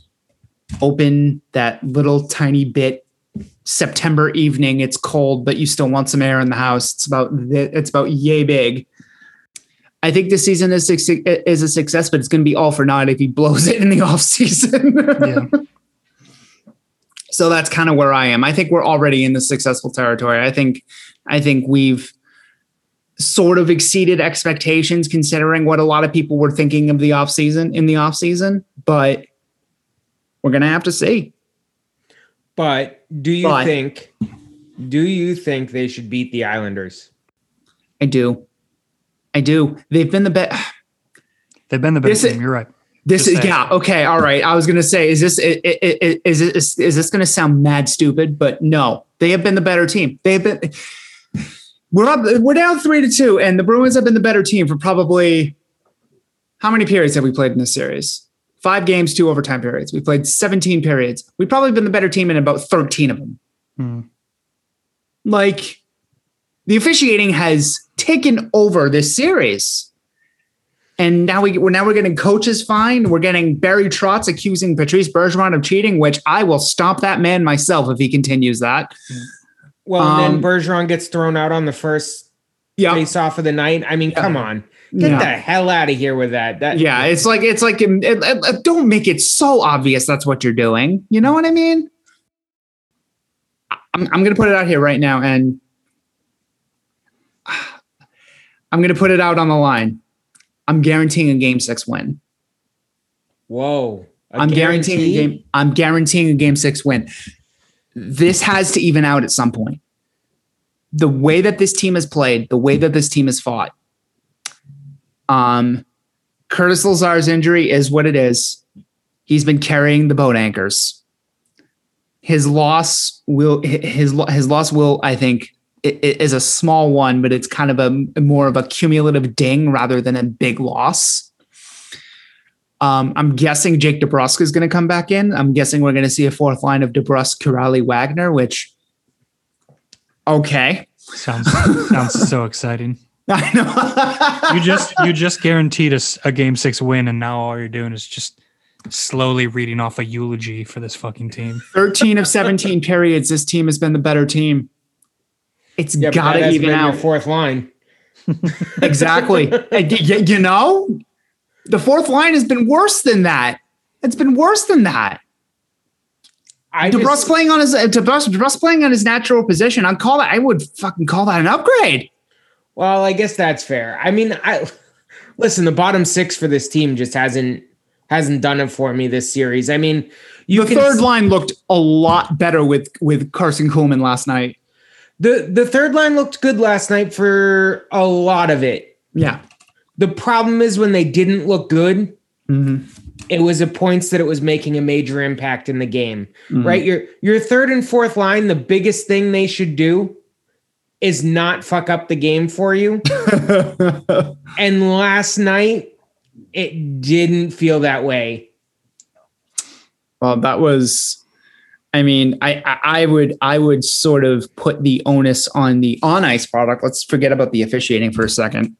open that little tiny bit. September evening, it's cold, but you still want some air in the house. It's about it's about yay big. I think this season is is a success, but it's going to be all for naught if he blows it in the off season. Yeah. so that's kind of where I am. I think we're already in the successful territory. I think I think we've sort of exceeded expectations considering what a lot of people were thinking of the offseason in the offseason, but we're going to have to see. But do you But- think do you think they should beat the Islanders? I do. I do. They've been the best They've been the best team. You're right. This Just is saying. yeah okay all right. I was gonna say is this is is is this gonna sound mad stupid? But no, they have been the better team. They have been. We're up. We're down three to two, and the Bruins have been the better team for probably how many periods have we played in this series? five games, two overtime periods. We played 17 periods. We've probably been the better team in about 13 of them. Hmm. Like the officiating has taken over this series. And now we, we're now we're getting coaches fined. We're getting Barry Trotz accusing Patrice Bergeron of cheating, which I will stomp that man myself if he continues that. Well, and Um, then Bergeron gets thrown out on the first Yeah, face off of the night. I mean, come on. Get Yeah. the hell out of here with that. That yeah. It's like it's like it- it- it- don't make it so obvious that's what you're doing. You know what I mean? I'm, I'm going to put it out here right now, and I'm going to put it out on the line. I'm guaranteeing a game six win. Whoa. I'm guaranteeing a game. I'm guaranteeing a game six win. This has to even out at some point. The way that this team has played, the way that this team has fought. Um, Curtis Lazar's injury is what it is. He's been carrying the boat anchors. His loss will his his loss will I think i- i- a small one, but it's kind of a more of a cumulative ding rather than a big loss. Um, I'm guessing Jake DeBrusk is going to come back in. I'm guessing we're going to see a fourth line of DeBrusk, Kuraly, Wagner, which okay. Sounds sounds so exciting. I know. You just you just guaranteed us a game six win, and now all you're doing is just slowly reading off a eulogy for this fucking team. 13 of 17 periods. This team has been the better team. It's Yeah, gotta even out. fourth line. exactly. And y- y- you know, the fourth line has been worse than that. It's been worse than that. I DeBrusk just, playing on his uh, DeBrusk, DeBrusk playing on his natural position. I'd call that. I would fucking call that an upgrade. well, I guess that's fair. I mean, I listen, the bottom six for this team just hasn't hasn't done it for me this series. I mean, you the third line looked a lot better with with Karson Kuhlman last night. The the third line looked good last night for a lot of it. Yeah. The problem is when they didn't look good, mm-hmm. it was at points that it was making a major impact in the game. Mhm. Right? Your your third and fourth line, the biggest thing they should do is not fuck up the game for you. And last night, it didn't feel that way. Well, that was. I mean, I, I would I would sort of put the onus on the on ice product. Let's forget about the officiating for a second.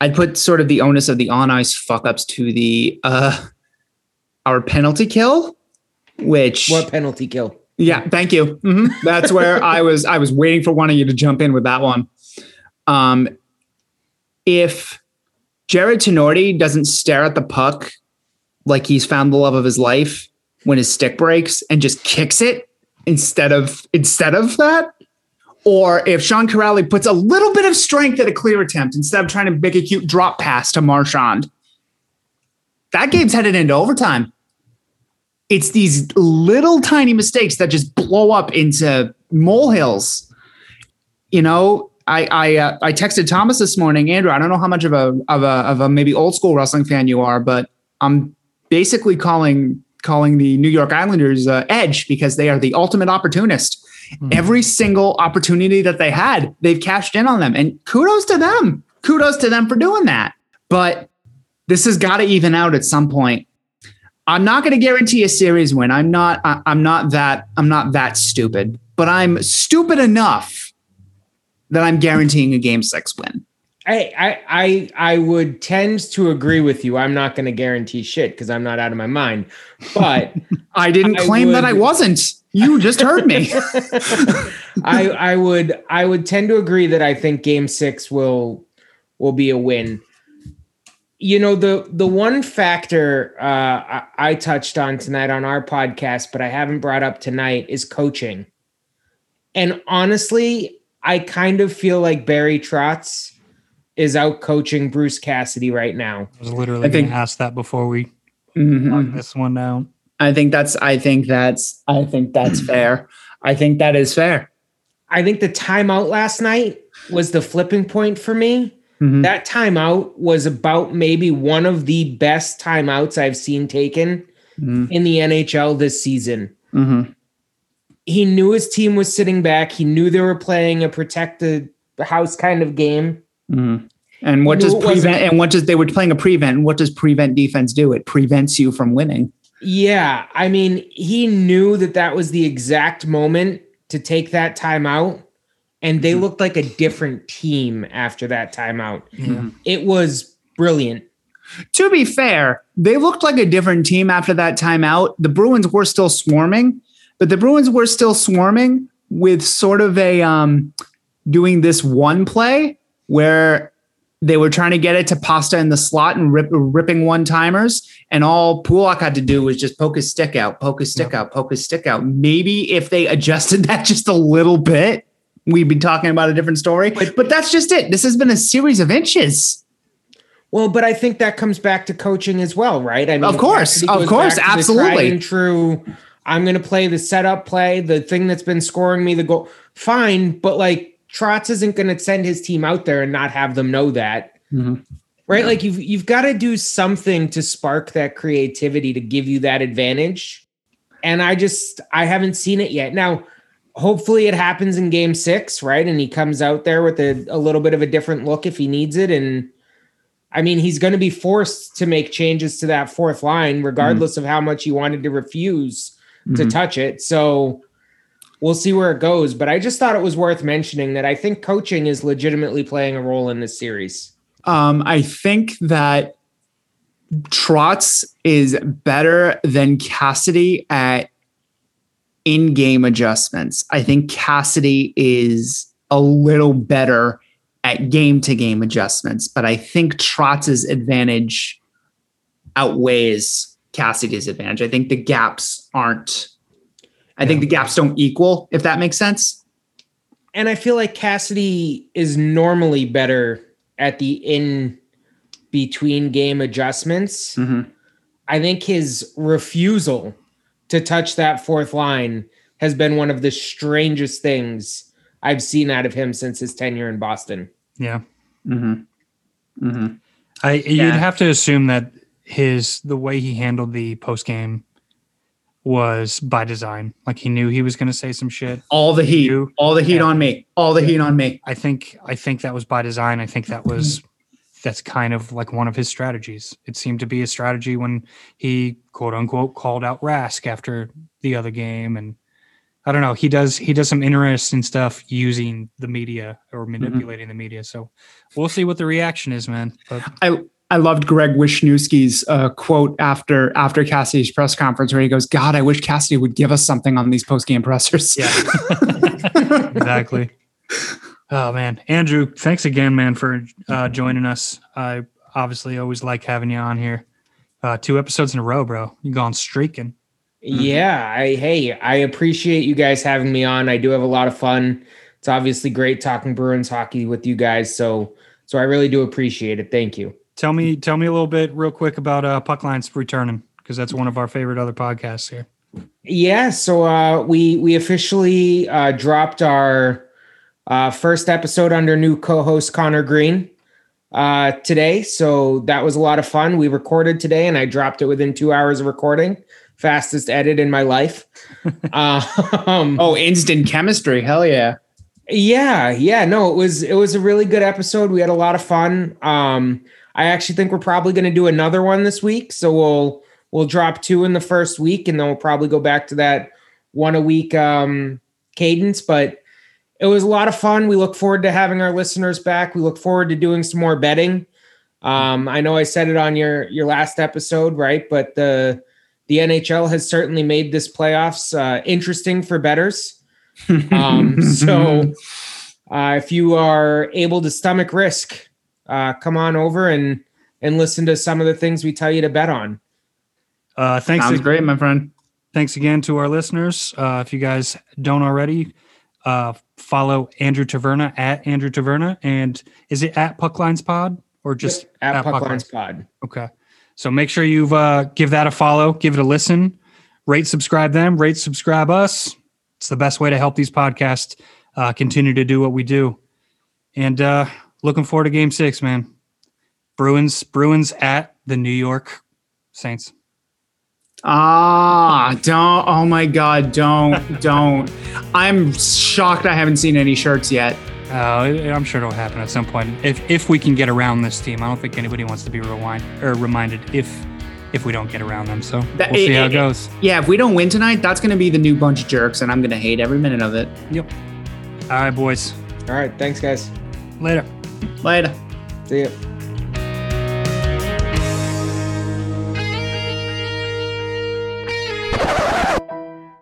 I'd put sort of the onus of the on ice fuck ups to the uh our penalty kill, which What penalty kill? yeah, thank you. Mhm. That's where I was. I was waiting for one of you to jump in with that one. Um, if Jarred Tinordi doesn't stare at the puck like he's found the love of his life when his stick breaks and just kicks it instead of instead of that, or if Sean Kuraly puts a little bit of strength at a clear attempt instead of trying to make a cute drop pass to Marchand, that game's headed into overtime it's these little tiny mistakes that just blow up into molehills. You know, I I uh, I texted Thomas this morning, Andrew. I don't know how much of a of a of a maybe old school wrestling fan you are, but I'm basically calling calling the New York Islanders uh, edge because they are the ultimate opportunist. Every single opportunity that they had, they've cashed in on them, and kudos to them. Kudos to them for doing that. But this has got to even out at some point. I'm not going to guarantee a series win. I'm not. I, I'm not that. I'm not that stupid. But I'm stupid enough that I'm guaranteeing a game six win. I I I, I would tend to agree with you. I'm not going to guarantee shit because I'm not out of my mind. But I didn't I claim that I wasn't. You just heard me. I I would I would tend to agree that I think Game Six will will be a win. You know the the one factor uh, I, I touched on tonight on our podcast, but I haven't brought up tonight is coaching. And honestly, I kind of feel like Barry Trotz is out coaching Bruce Cassidy right now. I was literally I going think- to ask that before we Mhm. knock this one down. I think that's. I think that's. I think that's fair. I think that is fair. I think the timeout last night was the flipping point for me. Mhm. That timeout was about maybe one of the best timeouts I've seen taken Mhm. in the NHL this season. Mhm. He knew his team was sitting back. He knew they were playing a protect the the house kind of game. Mhm. And what does prevent? And what does they were playing a prevent? What does prevent defense do? It prevents you from winning. Yeah, I mean, he knew that that was the exact moment to take that timeout, and they looked like a different team after that timeout. It was brilliant. To be fair, they looked like a different team after that timeout. The Bruins were still swarming, but the Bruins were still swarming with sort of a um, doing this one play where they were trying to get it to Pasta in the slot and rip, ripping one timers, and all Pelech had to do was just poke his stick out, poke his stick out, poke his stick out. Maybe if they adjusted that just a little bit, we'd be talking about a different story. But but that's just it. This has been a series of inches. Well, but I think that comes back to coaching as well, right? I mean, Of course, of course, back to the absolutely. true. I'm going to play the setup play, the thing that's been scoring me the goal. Fine, but like Trotz isn't going to send his team out there and not have them know that, Mhm. right? Like you've you've got to do something to spark that creativity to give you that advantage. And I just I haven't seen it yet. Now, hopefully, it happens in Game Six, right? And he comes out there with a, a little bit of a different look if he needs it, and I mean, he's going to be forced to make changes to that fourth line, regardless of how much he wanted to refuse to Mhm. touch it. So we'll see where it goes. But I just thought it was worth mentioning that I think coaching is legitimately playing a role in this series. Um, I think that Trotz is better than Cassidy at in-game adjustments. I think Cassidy is a little better at game-to-game adjustments, but I think Trotz's advantage outweighs Cassidy's advantage. I think the gaps aren't. I think the gaps don't equal, if that makes sense. And I feel like Cassidy is normally better at the in between game adjustments. Mhm. I think his refusal to touch that fourth line has been one of the strangest things I've seen out of him since his tenure in Boston. Yeah. Mm-hmm. Mm-hmm. I you'd Yeah. have to assume that his the way he handled the post game was by design. Like he knew he was going to say some shit. All the heat, You- all the heat on me, all the heat on me. I think I think that was by design. I think that was mm-hmm. that's kind of like one of his strategies. It seemed to be a strategy when he quote unquote called out Rask after the other game and I don't know. He does he does some interesting stuff using the media or manipulating mm-hmm. the media. So we'll see what the reaction is, man. But I I loved Greg Wyshynski's uh, quote after after Cassidy's press conference where he goes, "God, I wish Cassidy would give us something on these post game pressers." Yeah. exactly. Oh man, Andrew, thanks again, man, for uh, joining us. I obviously always like having you on here. Uh, two episodes in a row, bro. You gone streaking. Yeah, I hey, I appreciate you guys having me on. I do have a lot of fun. It's obviously great talking Bruins hockey with you guys. So so I really do appreciate it. Thank you. Tell me, tell me a little bit, real quick, about uh, Puck Lines returning because that's one of our favorite other podcasts here. Yeah, so uh, we we officially uh, dropped our uh, first episode under new co-host Connor Green uh, today. So that was a lot of fun. We recorded today, and I dropped it within two hours of recording. Fastest edit in my life. um, Oh, instant chemistry. Hell yeah. yeah, yeah. No, it was it was a really good episode. We had a lot of fun. Um, I actually think we're probably going to do another one this week. So we'll we'll drop two in the first week, and then we'll probably go back to that one a week um, cadence. But it was a lot of fun. We look forward to having our listeners back. We look forward to doing some more betting. Um, I know I said it on your your last episode, right? But the the NHL has certainly made this playoffs uh, interesting for betters. Um, so uh, if you are able to stomach risk, uh, come on over and and listen to some of the things we tell you to bet on. Uh, thanks, Sounds great, my friend. thanks again to our listeners. Uh, if you guys don't already, uh, follow Andrew Taverna at Andrew Taverna, and is it at Puck Lines Pod or just At Puck Puck Lines? Lines Pod. Okay. So make sure you've uh, give that a follow, give it a listen, rate, subscribe them, rate, subscribe us. It's the best way to help these podcasts uh, continue to do what we do. And uh, looking forward to Game Six, man. Bruins, Bruins at the New York Saints. Ah, don't. Oh my God, don't, don't. I'm shocked I haven't seen any shirts yet. Uh, I'm sure it'll happen at some point. If if we can get around this team, I don't think anybody wants to be rewind or reminded if if we don't get around them. So That- we'll see it- how it- it goes. Yeah, if we don't win tonight, that's going to be the new bunch of jerks, and I'm going to hate every minute of it. Yep. All right, boys. All right. Thanks, guys. Later. Later. See ya.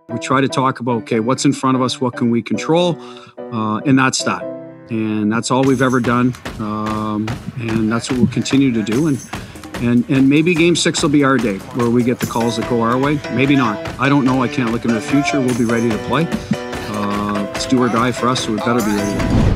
We try to talk about okay, what's in front of us, what can we control, uh, and that's that. And that's all we've ever done, um, and that's what we'll continue to do. And and and maybe Game Six will be our day where we get the calls that go our way. Maybe not. I don't know. I can't look into the future. We'll be ready to play. Uh, it's do or die for us, so we better be ready.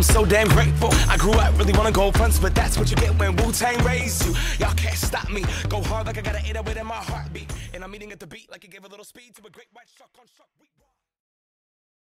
I'm so damn grateful. I grew up really wanna go fronts, but that's what you get when Wu Tang raised you. Y'all can't stop me. Go hard like I got an 808 in my heartbeat. And I'm eating at the beat like it gave a little speed to a great white shark on